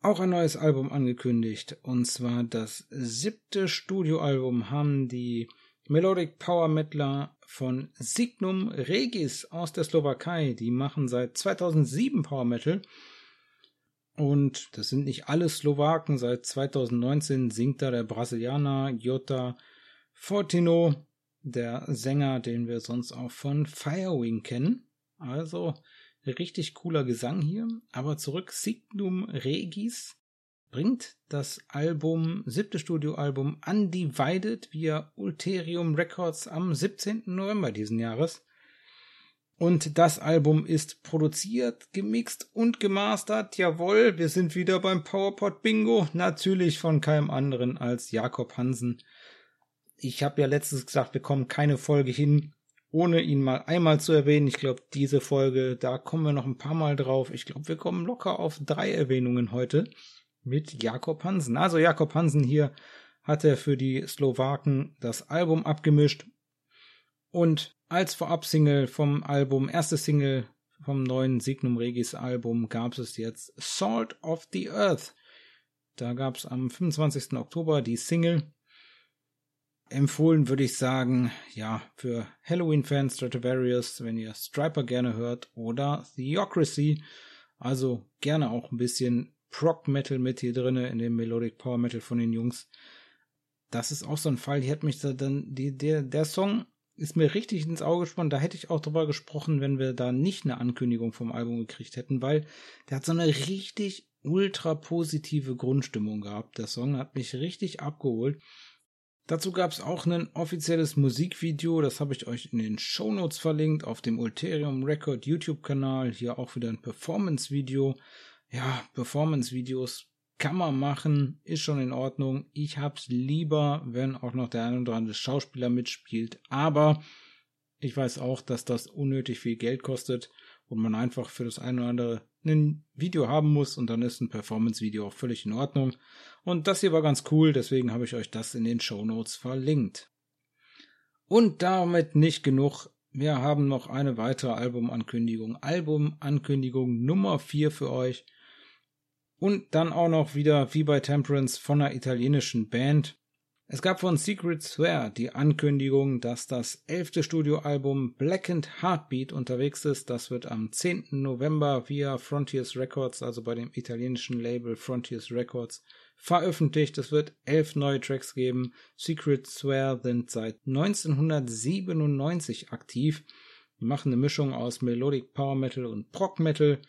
Auch ein neues Album angekündigt, und zwar das siebte Studioalbum haben die Melodic Power Metaler von Signum Regis aus der Slowakei. Die machen seit 2007 Power Metal und das sind nicht alle Slowaken. Seit 2019 singt da der Brasilianer Jota Fortino, der Sänger, den wir sonst auch von Firewing kennen. Also richtig cooler Gesang hier. Aber zurück, Signum Regis bringt das Album, siebte Studioalbum Undivided via Ulterium Records am 17. November diesen Jahres. Und das Album ist produziert, gemixt und gemastert. Jawohl, wir sind wieder beim PowerPod Bingo. Natürlich von keinem anderen als Jakob Hansen. Ich habe ja letztens gesagt, wir kommen keine Folge hin, ohne ihn mal einmal zu erwähnen. Ich glaube, diese Folge, da kommen wir noch ein paar Mal drauf. Ich glaube, wir kommen locker auf drei Erwähnungen heute mit Jakob Hansen. Also Jakob Hansen hier hat er für die Slowaken das Album abgemischt und als Vorab-Single vom Album, erste Single vom neuen Signum Regis Album, gab es jetzt Salt of the Earth. Da gab es am 25. Oktober die Single. Empfohlen würde ich sagen, ja, für Halloween-Fans Stratovarius, wenn ihr Striper gerne hört, oder Theocracy. Also gerne auch ein bisschen Prog Metal mit hier drinne in dem Melodic Power Metal von den Jungs. Das ist auch so ein Fall, die hat mich da dann, die, der, der Song ist mir richtig ins Auge gesponnen. Da hätte ich auch drüber gesprochen, wenn wir da nicht eine Ankündigung vom Album gekriegt hätten, weil der hat so eine richtig ultra positive Grundstimmung gehabt. Der Song hat mich richtig abgeholt. Dazu gab es auch ein offizielles Musikvideo, das habe ich euch in den Shownotes verlinkt, auf dem Ulterium Record YouTube-Kanal. Hier auch wieder ein Performance-Video. Ja, Performance-Videos kann man machen, ist schon in Ordnung. Ich hab's lieber, wenn auch noch der ein oder andere Schauspieler mitspielt. Aber ich weiß auch, dass das unnötig viel Geld kostet und man einfach für das eine oder andere ein Video haben muss und dann ist ein Performance-Video auch völlig in Ordnung. Und das hier war ganz cool, deswegen habe ich euch das in den Show Notes verlinkt. Und damit nicht genug. Wir haben noch eine weitere Albumankündigung. Albumankündigung Nummer 4 für euch. Und dann auch noch wieder wie bei Temperance von einer italienischen Band. Es gab von Secret Swear die Ankündigung, dass das elfte Studioalbum Blackened Heartbeat unterwegs ist. Das wird am 10. November via Frontiers Records, also bei dem italienischen Label Frontiers Records, veröffentlicht. Es wird elf neue Tracks geben. Secret Swear sind seit 1997 aktiv. Die machen eine Mischung aus Melodic Power Metal und Prog Metal.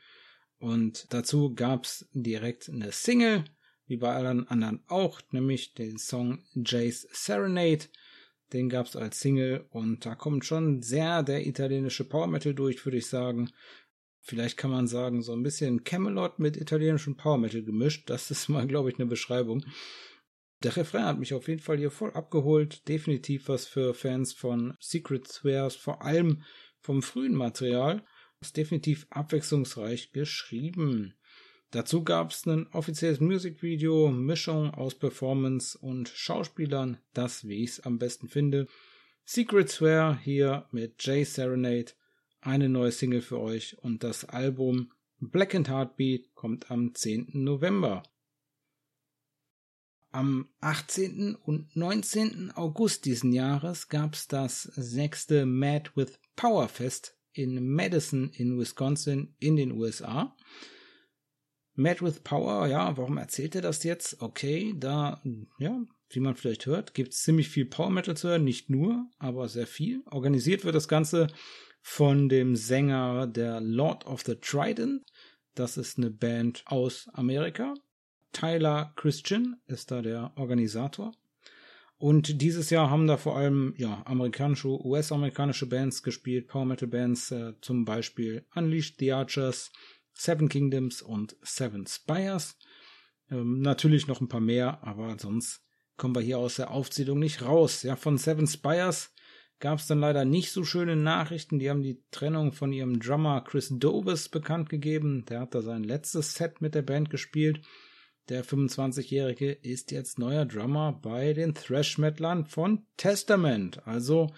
Und dazu gab's direkt eine Single wie bei allen anderen auch, nämlich den Song Jay's Serenade. Den gab's als Single und da kommt schon sehr der italienische Power Metal durch, würde ich sagen. Vielleicht kann man sagen, so ein bisschen Camelot mit italienischem Power Metal gemischt. Das ist mal, glaube ich, eine Beschreibung. Der Refrain hat mich auf jeden Fall hier voll abgeholt. Definitiv was für Fans von Secret Swears, vor allem vom frühen Material. Ist definitiv abwechslungsreich geschrieben. Dazu gab es ein offizielles Musikvideo, Mischung aus Performance und Schauspielern, das wie ich es am besten finde. Secret Swear hier mit Jay Serenade, eine neue Single für euch und das Album Black and Heartbeat kommt am 10. November. Am 18. und 19. August diesen Jahres gab es das sechste Mad with Power Fest in Madison in Wisconsin in den USA. Mad with Power, ja, warum erzählt er das jetzt? Okay, da, ja, wie man vielleicht hört, gibt es ziemlich viel Power Metal zu hören, nicht nur, aber sehr viel. Organisiert wird das Ganze von dem Sänger der Lord of the Trident. Das ist eine Band aus Amerika. Tyler Christian ist da der Organisator. Und dieses Jahr haben da vor allem ja amerikanische, US-amerikanische Bands gespielt, Power Metal Bands, äh, zum Beispiel Unleashed the Archers, Seven Kingdoms und Seven Spires. Ähm, natürlich noch ein paar mehr, aber sonst kommen wir hier aus der Aufzählung nicht raus. Ja, von Seven Spires gab es dann leider nicht so schöne Nachrichten. Die haben die Trennung von ihrem Drummer Chris Dovis bekannt gegeben. Der hat da sein letztes Set mit der Band gespielt. Der 25-Jährige ist jetzt neuer Drummer bei den Thrash Metalern von Testament. Also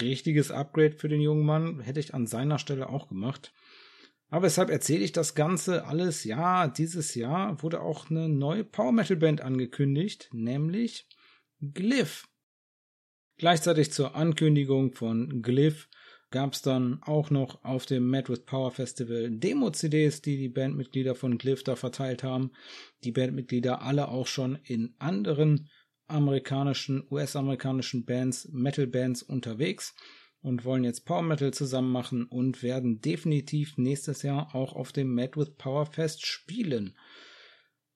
richtiges Upgrade für den jungen Mann. Hätte ich an seiner Stelle auch gemacht. Aber weshalb erzähle ich das Ganze alles? Ja, dieses Jahr wurde auch eine neue Power Metal Band angekündigt, nämlich Glyph. Gleichzeitig zur Ankündigung von Glyph gab es dann auch noch auf dem Mad with Power Festival Demo-CDs, die die Bandmitglieder von Glyph da verteilt haben. Die Bandmitglieder alle auch schon in anderen amerikanischen, US-amerikanischen Bands, Metal-Bands unterwegs und wollen jetzt Power Metal zusammen machen und werden definitiv nächstes Jahr auch auf dem Mad with Power Fest spielen.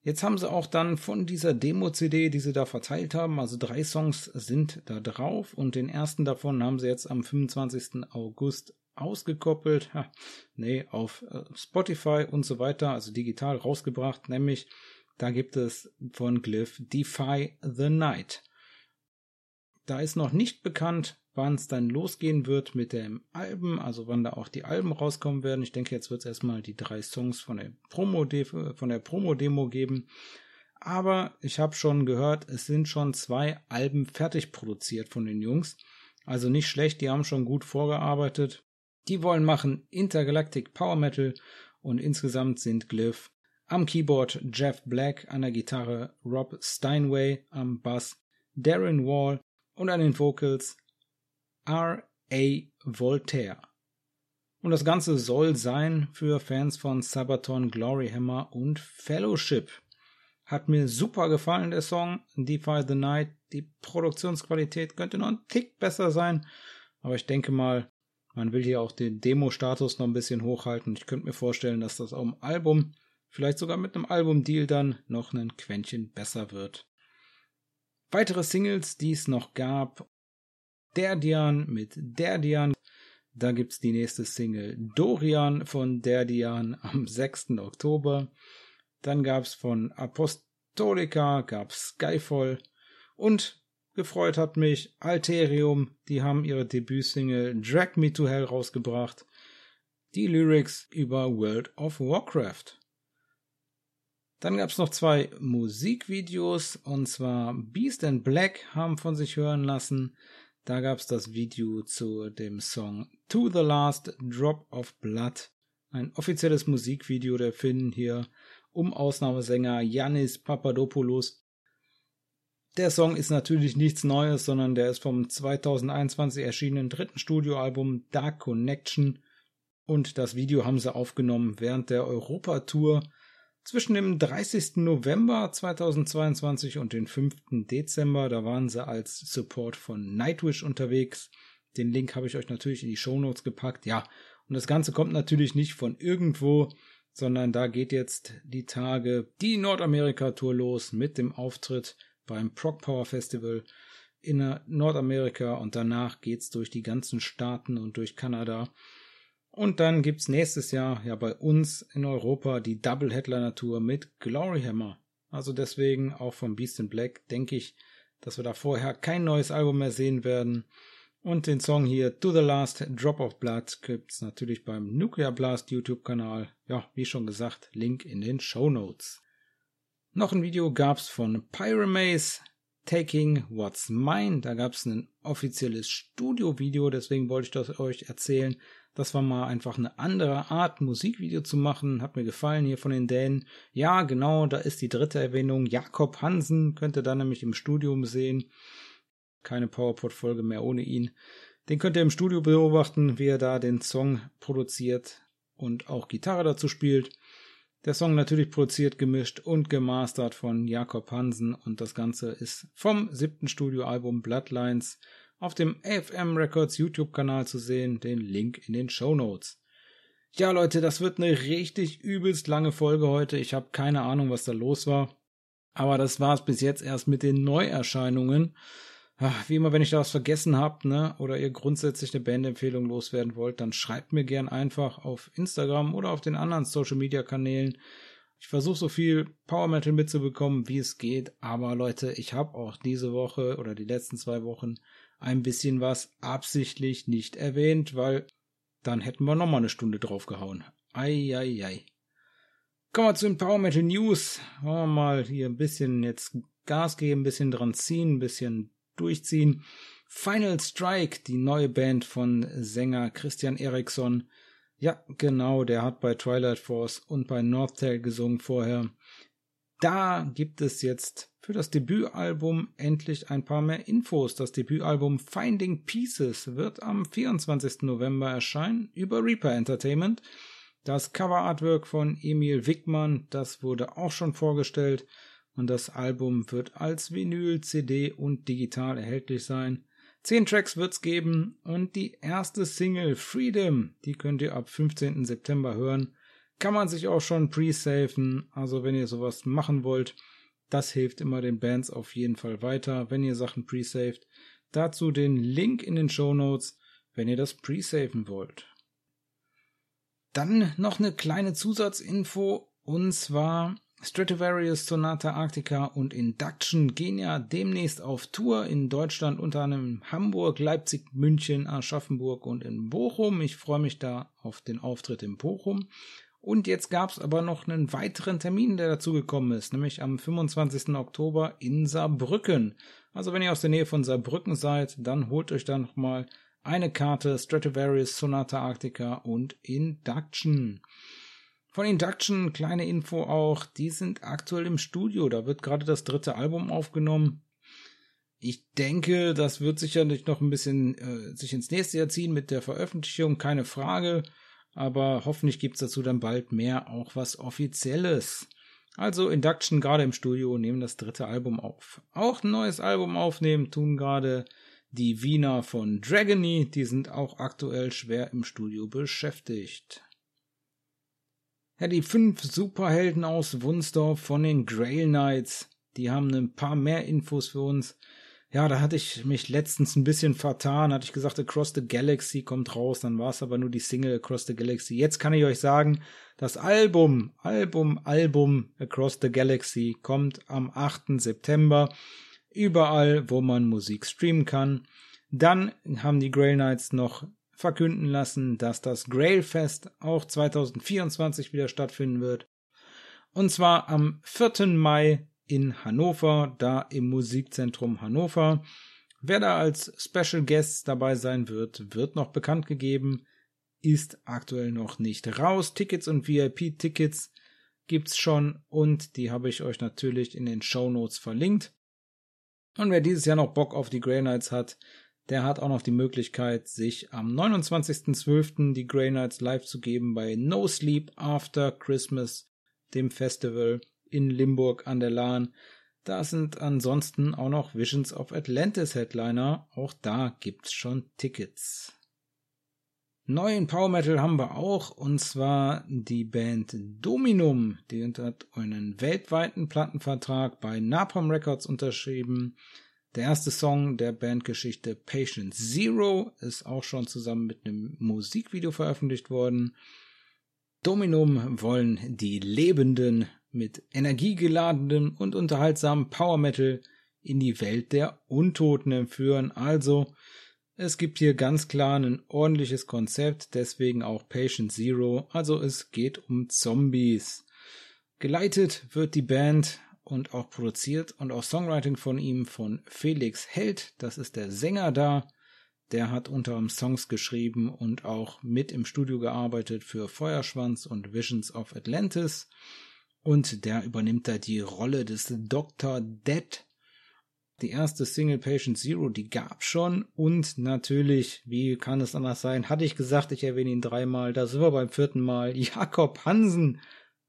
Jetzt haben sie auch dann von dieser Demo-CD, die sie da verteilt haben, also drei Songs sind da drauf und den ersten davon haben sie jetzt am 25. August ausgekoppelt, ha, nee, auf äh, Spotify und so weiter, also digital rausgebracht, nämlich da gibt es von Glyph Defy the Night. Da ist noch nicht bekannt, wann es dann losgehen wird mit dem Alben, also wann da auch die Alben rauskommen werden. Ich denke, jetzt wird es erstmal die drei Songs von der Promo Promo-Demo geben. Aber ich habe schon gehört, es sind schon zwei Alben fertig produziert von den Jungs. Also nicht schlecht, die haben schon gut vorgearbeitet. Die wollen machen Intergalactic Power Metal und insgesamt sind Glyph am Keyboard Jeff Black, an der Gitarre Rob Steinway, am Bass Darren Wall und an den Vocals R. A. Voltaire. Und das Ganze soll sein für Fans von Sabaton, Gloryhammer und Fellowship. Hat mir super gefallen, der Song. Defy the Night. Die Produktionsqualität könnte noch ein Tick besser sein. Aber ich denke mal, man will hier auch den Demo-Status noch ein bisschen hochhalten. Ich könnte mir vorstellen, dass das am Album, vielleicht sogar mit einem Album-Deal dann, noch ein Quäntchen besser wird. Weitere Singles, die es noch gab. Derdian mit Derdian. Da gibt's die nächste Single Dorian von Derdian am 6. Oktober. Dann gab's von Apostolica, gab's Skyfall. Und gefreut hat mich Alterium, die haben ihre Debütsingle Drag Me to Hell rausgebracht. Die Lyrics über World of Warcraft. Dann gab es noch zwei Musikvideos, und zwar Beast and Black haben von sich hören lassen. Da gab es das Video zu dem Song To the Last Drop of Blood. Ein offizielles Musikvideo der Finnen hier um Ausnahmesänger Yannis Papadopoulos. Der Song ist natürlich nichts Neues, sondern der ist vom 2021 erschienenen dritten Studioalbum Dark Connection. Und das Video haben sie aufgenommen während der Europatour zwischen dem 30. November 2022 und dem 5. Dezember, da waren sie als Support von Nightwish unterwegs. Den Link habe ich euch natürlich in die Shownotes gepackt. Ja, und das Ganze kommt natürlich nicht von irgendwo, sondern da geht jetzt die Tage die Nordamerika-Tour los mit dem Auftritt beim Prog Power Festival in Nordamerika und danach geht's durch die ganzen Staaten und durch Kanada. Und dann gibt's nächstes Jahr ja bei uns in Europa die Double Headliner Tour mit Glory Hammer. Also deswegen auch von Beast in Black denke ich, dass wir da vorher kein neues Album mehr sehen werden. Und den Song hier To the Last Drop of Blood gibt's natürlich beim Nuclear Blast YouTube Kanal. Ja, wie schon gesagt, Link in den Show Notes. Noch ein Video gab's von Pyramaze, Taking What's Mine. Da gab's ein offizielles Studio-Video, deswegen wollte ich das euch erzählen. Das war mal einfach eine andere Art, Musikvideo zu machen. Hat mir gefallen hier von den Dänen. Ja, genau, da ist die dritte Erwähnung. Jakob Hansen könnt ihr da nämlich im Studium sehen. Keine PowerPoint-Folge mehr ohne ihn. Den könnt ihr im Studio beobachten, wie er da den Song produziert und auch Gitarre dazu spielt. Der Song natürlich produziert, gemischt und gemastert von Jakob Hansen und das Ganze ist vom siebten Studioalbum Bloodlines auf dem AFM Records YouTube-Kanal zu sehen, den Link in den Show Notes. Ja, Leute, das wird eine richtig übelst lange Folge heute. Ich habe keine Ahnung, was da los war. Aber das war's bis jetzt erst mit den Neuerscheinungen. Wie immer, wenn ich da was vergessen habt, ne, oder ihr grundsätzlich eine Bandempfehlung loswerden wollt, dann schreibt mir gern einfach auf Instagram oder auf den anderen Social Media Kanälen. Ich versuche so viel Power Metal mitzubekommen, wie es geht, aber Leute, ich habe auch diese Woche oder die letzten zwei Wochen ein bisschen was absichtlich nicht erwähnt, weil dann hätten wir nochmal eine Stunde draufgehauen. Eieiei. Ei, ei. Kommen wir zu den Power Metal News. Wollen wir mal hier ein bisschen jetzt Gas geben, ein bisschen dran ziehen, ein bisschen durchziehen. Final Strike, die neue Band von Sänger Christian Eriksson. Ja, genau, der hat bei Twilight Force und bei Northtail gesungen vorher. Da gibt es jetzt für das Debütalbum endlich ein paar mehr Infos. Das Debütalbum Finding Pieces wird am 24. November erscheinen über Reaper Entertainment. Das Cover-Artwork von Emil Wickmann, das wurde auch schon vorgestellt und das Album wird als Vinyl, CD und digital erhältlich sein. Zehn Tracks wird's geben und die erste Single Freedom, die könnt ihr ab 15. September hören. Kann man sich auch schon pre-safen, also wenn ihr sowas machen wollt, das hilft immer den Bands auf jeden Fall weiter, wenn ihr Sachen pre-saved. Dazu den Link in den Show Notes, wenn ihr das pre-saven wollt. Dann noch eine kleine Zusatzinfo und zwar Stratovarius, Sonata Arctica und Induction gehen ja demnächst auf Tour in Deutschland, unter anderem Hamburg, Leipzig, München, Aschaffenburg und in Bochum. Ich freue mich da auf den Auftritt in Bochum. Und jetzt gab es aber noch einen weiteren Termin, der dazugekommen ist, nämlich am 25. Oktober in Saarbrücken. Also wenn ihr aus der Nähe von Saarbrücken seid, dann holt euch da nochmal eine Karte Stratovarius, Sonata Arctica und Induction. Von Induction, kleine Info auch, die sind aktuell im Studio, da wird gerade das dritte Album aufgenommen. Ich denke, das wird sicherlich noch ein bisschen äh, sich ins nächste Jahr ziehen mit der Veröffentlichung, keine Frage aber hoffentlich gibt's dazu dann bald mehr auch was Offizielles. Also Induction gerade im Studio nehmen das dritte Album auf. Auch ein neues Album aufnehmen tun gerade die Wiener von Dragony, die sind auch aktuell schwer im Studio beschäftigt. Ja, die fünf Superhelden aus Wunsdorf von den Grail Knights, die haben ein paar mehr Infos für uns. Ja, da hatte ich mich letztens ein bisschen vertan, hatte ich gesagt, Across the Galaxy kommt raus, dann war es aber nur die Single Across the Galaxy. Jetzt kann ich euch sagen, das Album, Album, Album Across the Galaxy kommt am 8. September überall, wo man Musik streamen kann. Dann haben die Grail Knights noch verkünden lassen, dass das Grail Fest auch 2024 wieder stattfinden wird. Und zwar am 4. Mai in Hannover, da im Musikzentrum Hannover. Wer da als Special Guest dabei sein wird, wird noch bekannt gegeben, ist aktuell noch nicht raus. Tickets und VIP-Tickets gibt's schon und die habe ich euch natürlich in den Show Notes verlinkt. Und wer dieses Jahr noch Bock auf die Grey Knights hat, der hat auch noch die Möglichkeit, sich am 29.12. die Grey Knights live zu geben bei No Sleep After Christmas, dem Festival in Limburg an der Lahn. Da sind ansonsten auch noch Visions of Atlantis Headliner. Auch da gibt's schon Tickets. Neuen Power Metal haben wir auch, und zwar die Band Dominum. Die hat einen weltweiten Plattenvertrag bei Napalm Records unterschrieben. Der erste Song der Bandgeschichte Patient Zero ist auch schon zusammen mit einem Musikvideo veröffentlicht worden. Dominum wollen die lebenden mit energiegeladenem und unterhaltsamen Power Metal in die Welt der Untoten entführen. Also, es gibt hier ganz klar ein ordentliches Konzept, deswegen auch Patient Zero. Also es geht um Zombies. Geleitet wird die Band und auch produziert und auch Songwriting von ihm von Felix Held. Das ist der Sänger da. Der hat unter anderem Songs geschrieben und auch mit im Studio gearbeitet für Feuerschwanz und Visions of Atlantis. Und der übernimmt da die Rolle des Dr. Dead. Die erste Single Patient Zero, die gab schon. Und natürlich, wie kann es anders sein, hatte ich gesagt, ich erwähne ihn dreimal. Da sind wir beim vierten Mal. Jakob Hansen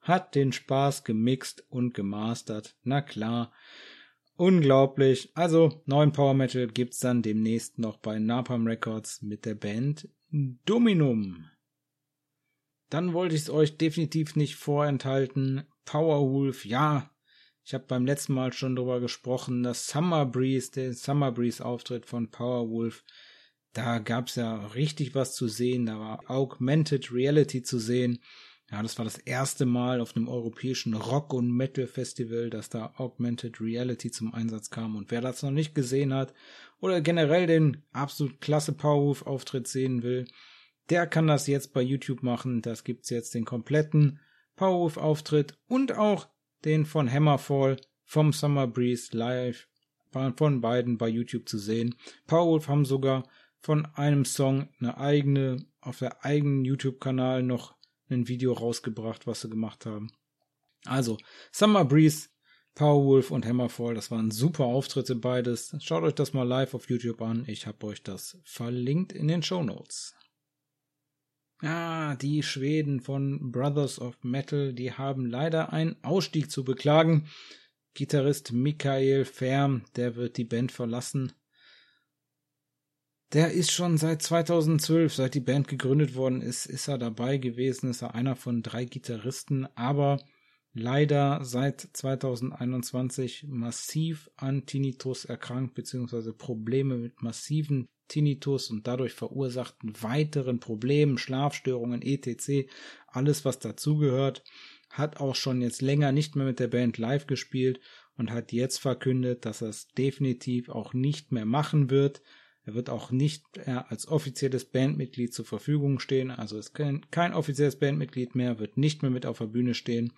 hat den Spaß gemixt und gemastert. Na klar. Unglaublich. Also, neuen Power Metal gibt's dann demnächst noch bei Napalm Records mit der Band Dominum. Dann wollte ich es euch definitiv nicht vorenthalten. Powerwolf, ja, ich habe beim letzten Mal schon drüber gesprochen, das Summer Breeze, der Summer Breeze Auftritt von Powerwolf, da gab's ja richtig was zu sehen, da war Augmented Reality zu sehen. Ja, das war das erste Mal auf einem europäischen Rock- und Metal-Festival, dass da Augmented Reality zum Einsatz kam. Und wer das noch nicht gesehen hat oder generell den absolut klasse Powerwolf-Auftritt sehen will, der kann das jetzt bei YouTube machen. Das gibt's jetzt den kompletten Powerwolf-Auftritt und auch den von Hammerfall vom Summer Breeze live von beiden bei YouTube zu sehen. Powerwolf haben sogar von einem Song eine eigene, auf der eigenen YouTube-Kanal noch ein Video rausgebracht, was sie gemacht haben. Also, Summer Breeze, Powerwolf und Hammerfall, das waren super Auftritte beides. Schaut euch das mal live auf YouTube an. Ich habe euch das verlinkt in den Show Notes. Ah, die Schweden von Brothers of Metal, die haben leider einen Ausstieg zu beklagen. Gitarrist Michael Ferm, der wird die Band verlassen. Der ist schon seit 2012, seit die Band gegründet worden ist, ist er dabei gewesen, ist er einer von drei Gitarristen, aber leider seit 2021 massiv an Tinnitus erkrankt, beziehungsweise Probleme mit massiven Tinnitus und dadurch verursachten weiteren Problemen, Schlafstörungen, etc., alles was dazugehört, hat auch schon jetzt länger nicht mehr mit der Band live gespielt und hat jetzt verkündet, dass er es definitiv auch nicht mehr machen wird. Er wird auch nicht als offizielles Bandmitglied zur Verfügung stehen, also ist kein, kein offizielles Bandmitglied mehr, wird nicht mehr mit auf der Bühne stehen.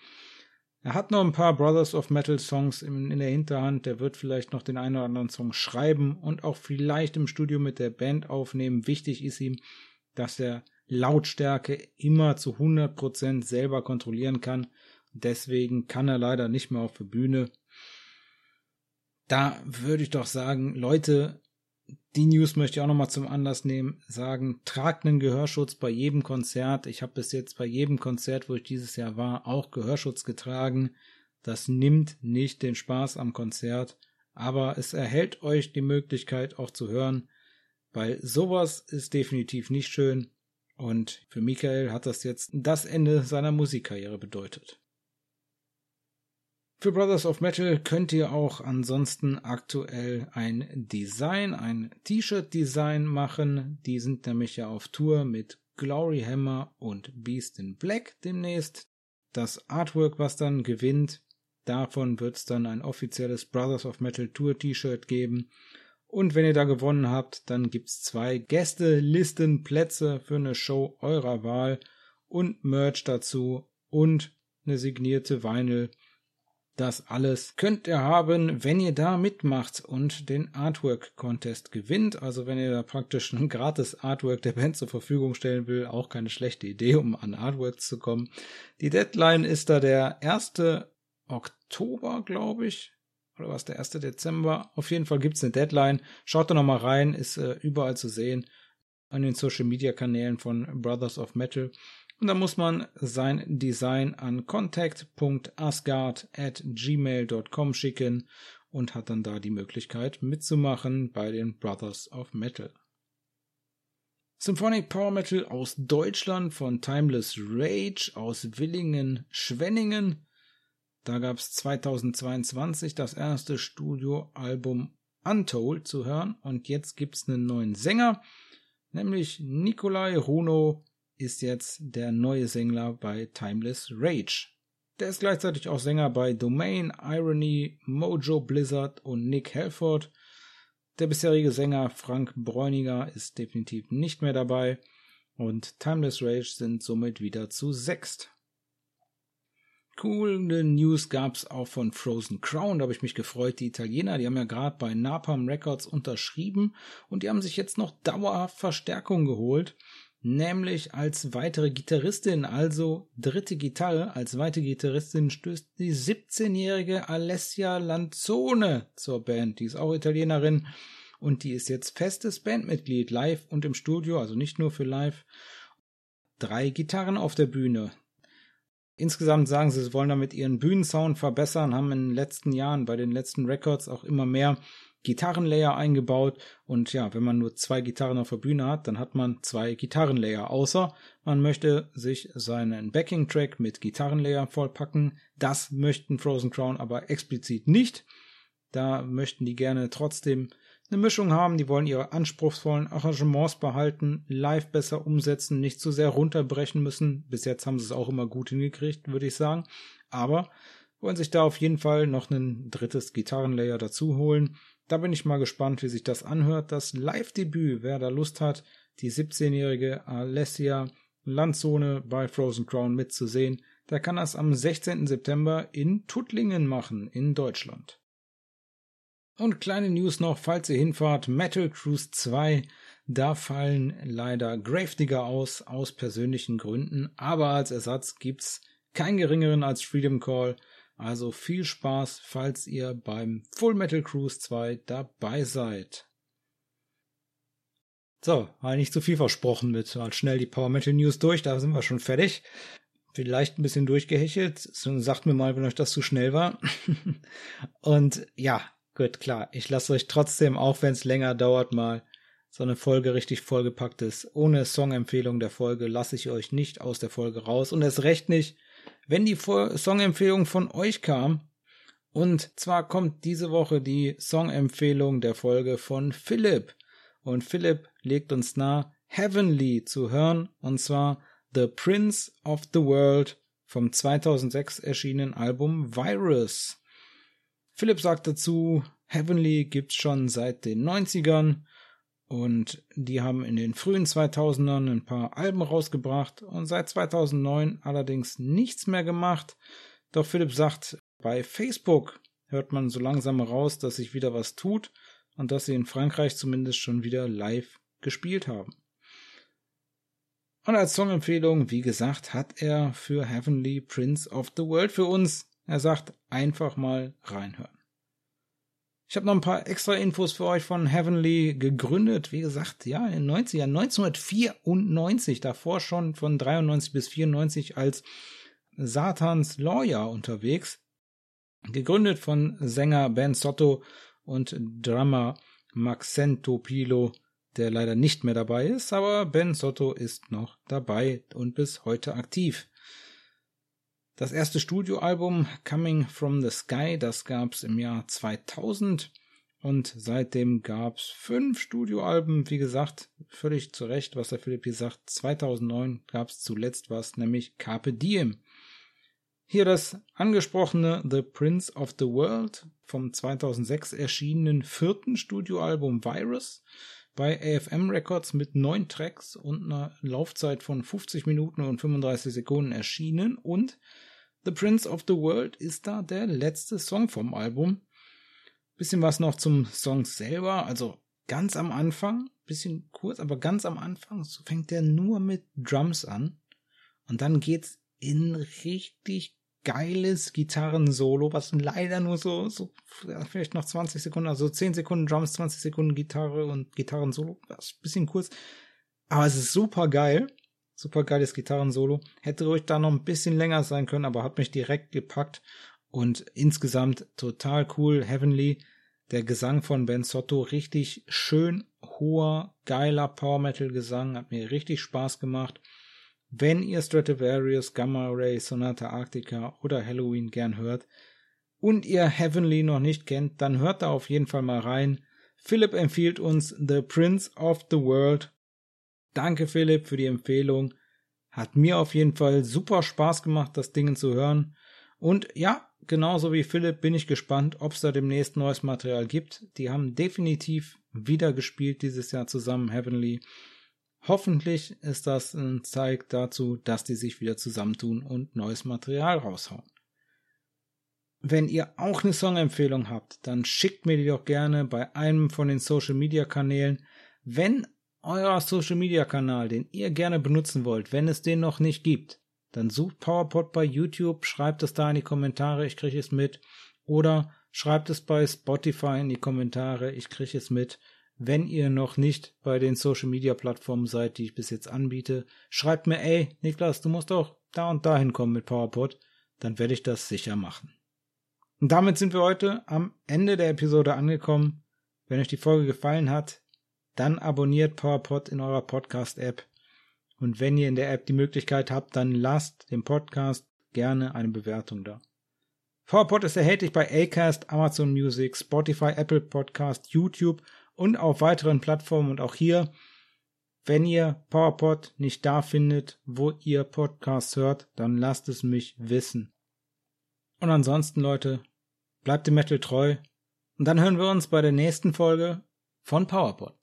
Er hat noch ein paar Brothers of Metal Songs in, in, der Hinterhand. Der wird vielleicht noch den einen oder anderen Song schreiben und auch vielleicht im Studio mit der Band aufnehmen. Wichtig ist ihm, dass er Lautstärke immer zu 100% selber kontrollieren kann. Deswegen kann er leider nicht mehr auf der Bühne. Da würde ich doch sagen, Leute, die News möchte ich auch nochmal zum Anlass nehmen, sagen, tragt einen Gehörschutz bei jedem Konzert. Ich habe bis jetzt bei jedem Konzert, wo ich dieses Jahr war, auch Gehörschutz getragen. Das nimmt nicht den Spaß am Konzert. aber es erhält euch die Möglichkeit auch zu hören, weil sowas ist definitiv nicht schön und für Michael hat das jetzt das Ende seiner Musikkarriere bedeutet. Für Brothers of Metal könnt ihr auch ansonsten aktuell ein Design, ein T-Shirt-Design machen. Die sind nämlich ja auf Tour mit Glory Hammer und Beast in Black demnächst. Das Artwork, was dann gewinnt, davon wird es dann ein offizielles Brothers of Metal Tour T-Shirt geben. Und wenn ihr da gewonnen habt, dann gibt's zwei Gästelistenplätze für eine Show eurer Wahl und Merch dazu und eine signierte Vinyl das alles könnt ihr haben, wenn ihr da mitmacht und den Artwork Contest gewinnt. Also wenn ihr da praktisch ein gratis Artwork der Band zur Verfügung stellen will, auch keine schlechte Idee, um an Artworks zu kommen. Die Deadline ist da der 1. Oktober, glaube ich. Oder was, der 1. Dezember? Auf jeden Fall gibt's eine Deadline. Schaut da nochmal rein, ist äh, überall zu sehen. An den Social Media Kanälen von Brothers of Metal. Und da muss man sein Design an contact.asgard at gmail.com schicken und hat dann da die Möglichkeit mitzumachen bei den Brothers of Metal. Symphonic Power Metal aus Deutschland von Timeless Rage aus Willingen-Schwenningen. Da gab es 2022 das erste Studioalbum Untold zu hören und jetzt gibt es einen neuen Sänger, nämlich Nikolai Runo ist jetzt der neue Sänger bei Timeless Rage. Der ist gleichzeitig auch Sänger bei Domain, Irony, Mojo Blizzard und Nick Helford. Der bisherige Sänger Frank Bräuniger ist definitiv nicht mehr dabei und Timeless Rage sind somit wieder zu sechst. Coole News gab's auch von Frozen Crown, da habe ich mich gefreut. Die Italiener, die haben ja gerade bei Napalm Records unterschrieben und die haben sich jetzt noch dauerhaft Verstärkung geholt nämlich als weitere Gitarristin, also dritte Gitarre. Als weitere Gitarristin stößt die 17-jährige Alessia Lanzone zur Band. Die ist auch Italienerin und die ist jetzt festes Bandmitglied live und im Studio, also nicht nur für live. Drei Gitarren auf der Bühne. Insgesamt sagen sie, sie wollen damit ihren Bühnensound verbessern, haben in den letzten Jahren bei den letzten Records auch immer mehr Gitarrenlayer eingebaut und ja, wenn man nur zwei Gitarren auf der Bühne hat, dann hat man zwei Gitarrenlayer, außer man möchte sich seinen Backing-Track mit Gitarrenlayer vollpacken. Das möchten Frozen Crown aber explizit nicht. Da möchten die gerne trotzdem eine Mischung haben, die wollen ihre anspruchsvollen Arrangements behalten, live besser umsetzen, nicht zu sehr runterbrechen müssen. Bis jetzt haben sie es auch immer gut hingekriegt, würde ich sagen. Aber wollen sich da auf jeden Fall noch ein drittes Gitarrenlayer dazu holen. Da bin ich mal gespannt, wie sich das anhört. Das Live-Debüt, wer da Lust hat, die 17-jährige Alessia Landzone bei Frozen Crown mitzusehen, der kann das am 16. September in Tuttlingen machen, in Deutschland. Und kleine News noch, falls ihr hinfahrt, Metal Cruise 2, da fallen leider Gravedigger aus, aus persönlichen Gründen, aber als Ersatz gibt's keinen geringeren als Freedom Call, also viel Spaß, falls ihr beim Full Metal Cruise 2 dabei seid. So, habe nicht zu viel versprochen mit halt schnell die Power Metal News durch, da sind wir schon fertig. Vielleicht ein bisschen durchgehechelt. Sagt mir mal, wenn euch das zu schnell war. Und ja, gut, klar. Ich lasse euch trotzdem, auch wenn es länger dauert, mal so eine Folge richtig vollgepackt ist. Ohne Songempfehlung der Folge lasse ich euch nicht aus der Folge raus. Und erst recht nicht, wenn die Songempfehlung von euch kam. Und zwar kommt diese Woche die Songempfehlung der Folge von Philipp. Und Philipp legt uns nahe, Heavenly zu hören. Und zwar The Prince of the World vom 2006 erschienenen Album Virus. Philipp sagt dazu, Heavenly gibt's schon seit den 90ern und die haben in den frühen 2000ern ein paar Alben rausgebracht und seit 2009 allerdings nichts mehr gemacht. Doch Philipp sagt, bei Facebook hört man so langsam raus, dass sich wieder was tut und dass sie in Frankreich zumindest schon wieder live gespielt haben. Und als Songempfehlung, wie gesagt, hat er für Heavenly Prince of the World für uns. Er sagt, einfach mal reinhören. Ich habe noch ein paar extra Infos für euch von Heavenly gegründet. Wie gesagt, ja, in den 90ern, 1994, davor schon von 93 bis 94 als Satans Lawyer unterwegs. Gegründet von Sänger Ben Sotto und Drummer Maxento Pilo, der leider nicht mehr dabei ist, aber Ben Sotto ist noch dabei und bis heute aktiv. Das erste Studioalbum Coming from the Sky, das gab's im Jahr 2000 und seitdem gab's fünf Studioalben. Wie gesagt, völlig zu Recht, was der Philipp hier sagt. 2009 gab's zuletzt was, nämlich Carpe Diem. Hier das angesprochene The Prince of the World vom 2006 erschienenen vierten Studioalbum Virus bei AFM Records mit neun Tracks und einer Laufzeit von 50 Minuten und 35 Sekunden erschienen und The Prince of the World ist da der letzte Song vom Album. Bisschen was noch zum Song selber, also ganz am Anfang, bisschen kurz, aber ganz am Anfang so fängt der nur mit Drums an. Und dann geht's in richtig geiles Gitarrensolo, was leider nur so, so vielleicht noch 20 Sekunden, also 10 Sekunden Drums, 20 Sekunden Gitarre und Gitarrensolo, das ist ein bisschen kurz, aber es ist super geil, super geiles Gitarrensolo, hätte ruhig da noch ein bisschen länger sein können, aber hat mich direkt gepackt und insgesamt total cool, Heavenly, der Gesang von Ben Sotto, richtig schön hoher, geiler Power Metal Gesang, hat mir richtig Spaß gemacht wenn ihr Stratovarius, Gamma Ray, Sonata Arctica oder Halloween gern hört und ihr Heavenly noch nicht kennt, dann hört da auf jeden Fall mal rein. Philipp empfiehlt uns The Prince of the World. Danke Philipp für die Empfehlung. Hat mir auf jeden Fall super Spaß gemacht, das Ding zu hören. Und ja, genauso wie Philipp bin ich gespannt, ob es da demnächst neues Material gibt. Die haben definitiv wieder gespielt dieses Jahr zusammen, Heavenly. Hoffentlich ist das ein Zeig dazu, dass die sich wieder zusammentun und neues Material raushauen. Wenn ihr auch eine Songempfehlung habt, dann schickt mir die doch gerne bei einem von den Social Media Kanälen. Wenn euer Social Media Kanal, den ihr gerne benutzen wollt, wenn es den noch nicht gibt, dann sucht PowerPod bei YouTube, schreibt es da in die Kommentare, ich kriege es mit. Oder schreibt es bei Spotify in die Kommentare, ich kriege es mit. Wenn ihr noch nicht bei den Social Media Plattformen seid, die ich bis jetzt anbiete, schreibt mir, ey, Niklas, du musst doch da und da hinkommen mit PowerPod, dann werde ich das sicher machen. Und damit sind wir heute am Ende der Episode angekommen. Wenn euch die Folge gefallen hat, dann abonniert PowerPod in eurer Podcast-App. Und wenn ihr in der App die Möglichkeit habt, dann lasst dem Podcast gerne eine Bewertung da. PowerPod ist erhältlich bei Acast, Amazon Music, Spotify, Apple Podcast, YouTube und auf weiteren Plattformen und auch hier, wenn ihr PowerPod nicht da findet, wo ihr Podcasts hört, dann lasst es mich wissen. Und ansonsten, Leute, bleibt dem Metal treu. Und dann hören wir uns bei der nächsten Folge von PowerPod.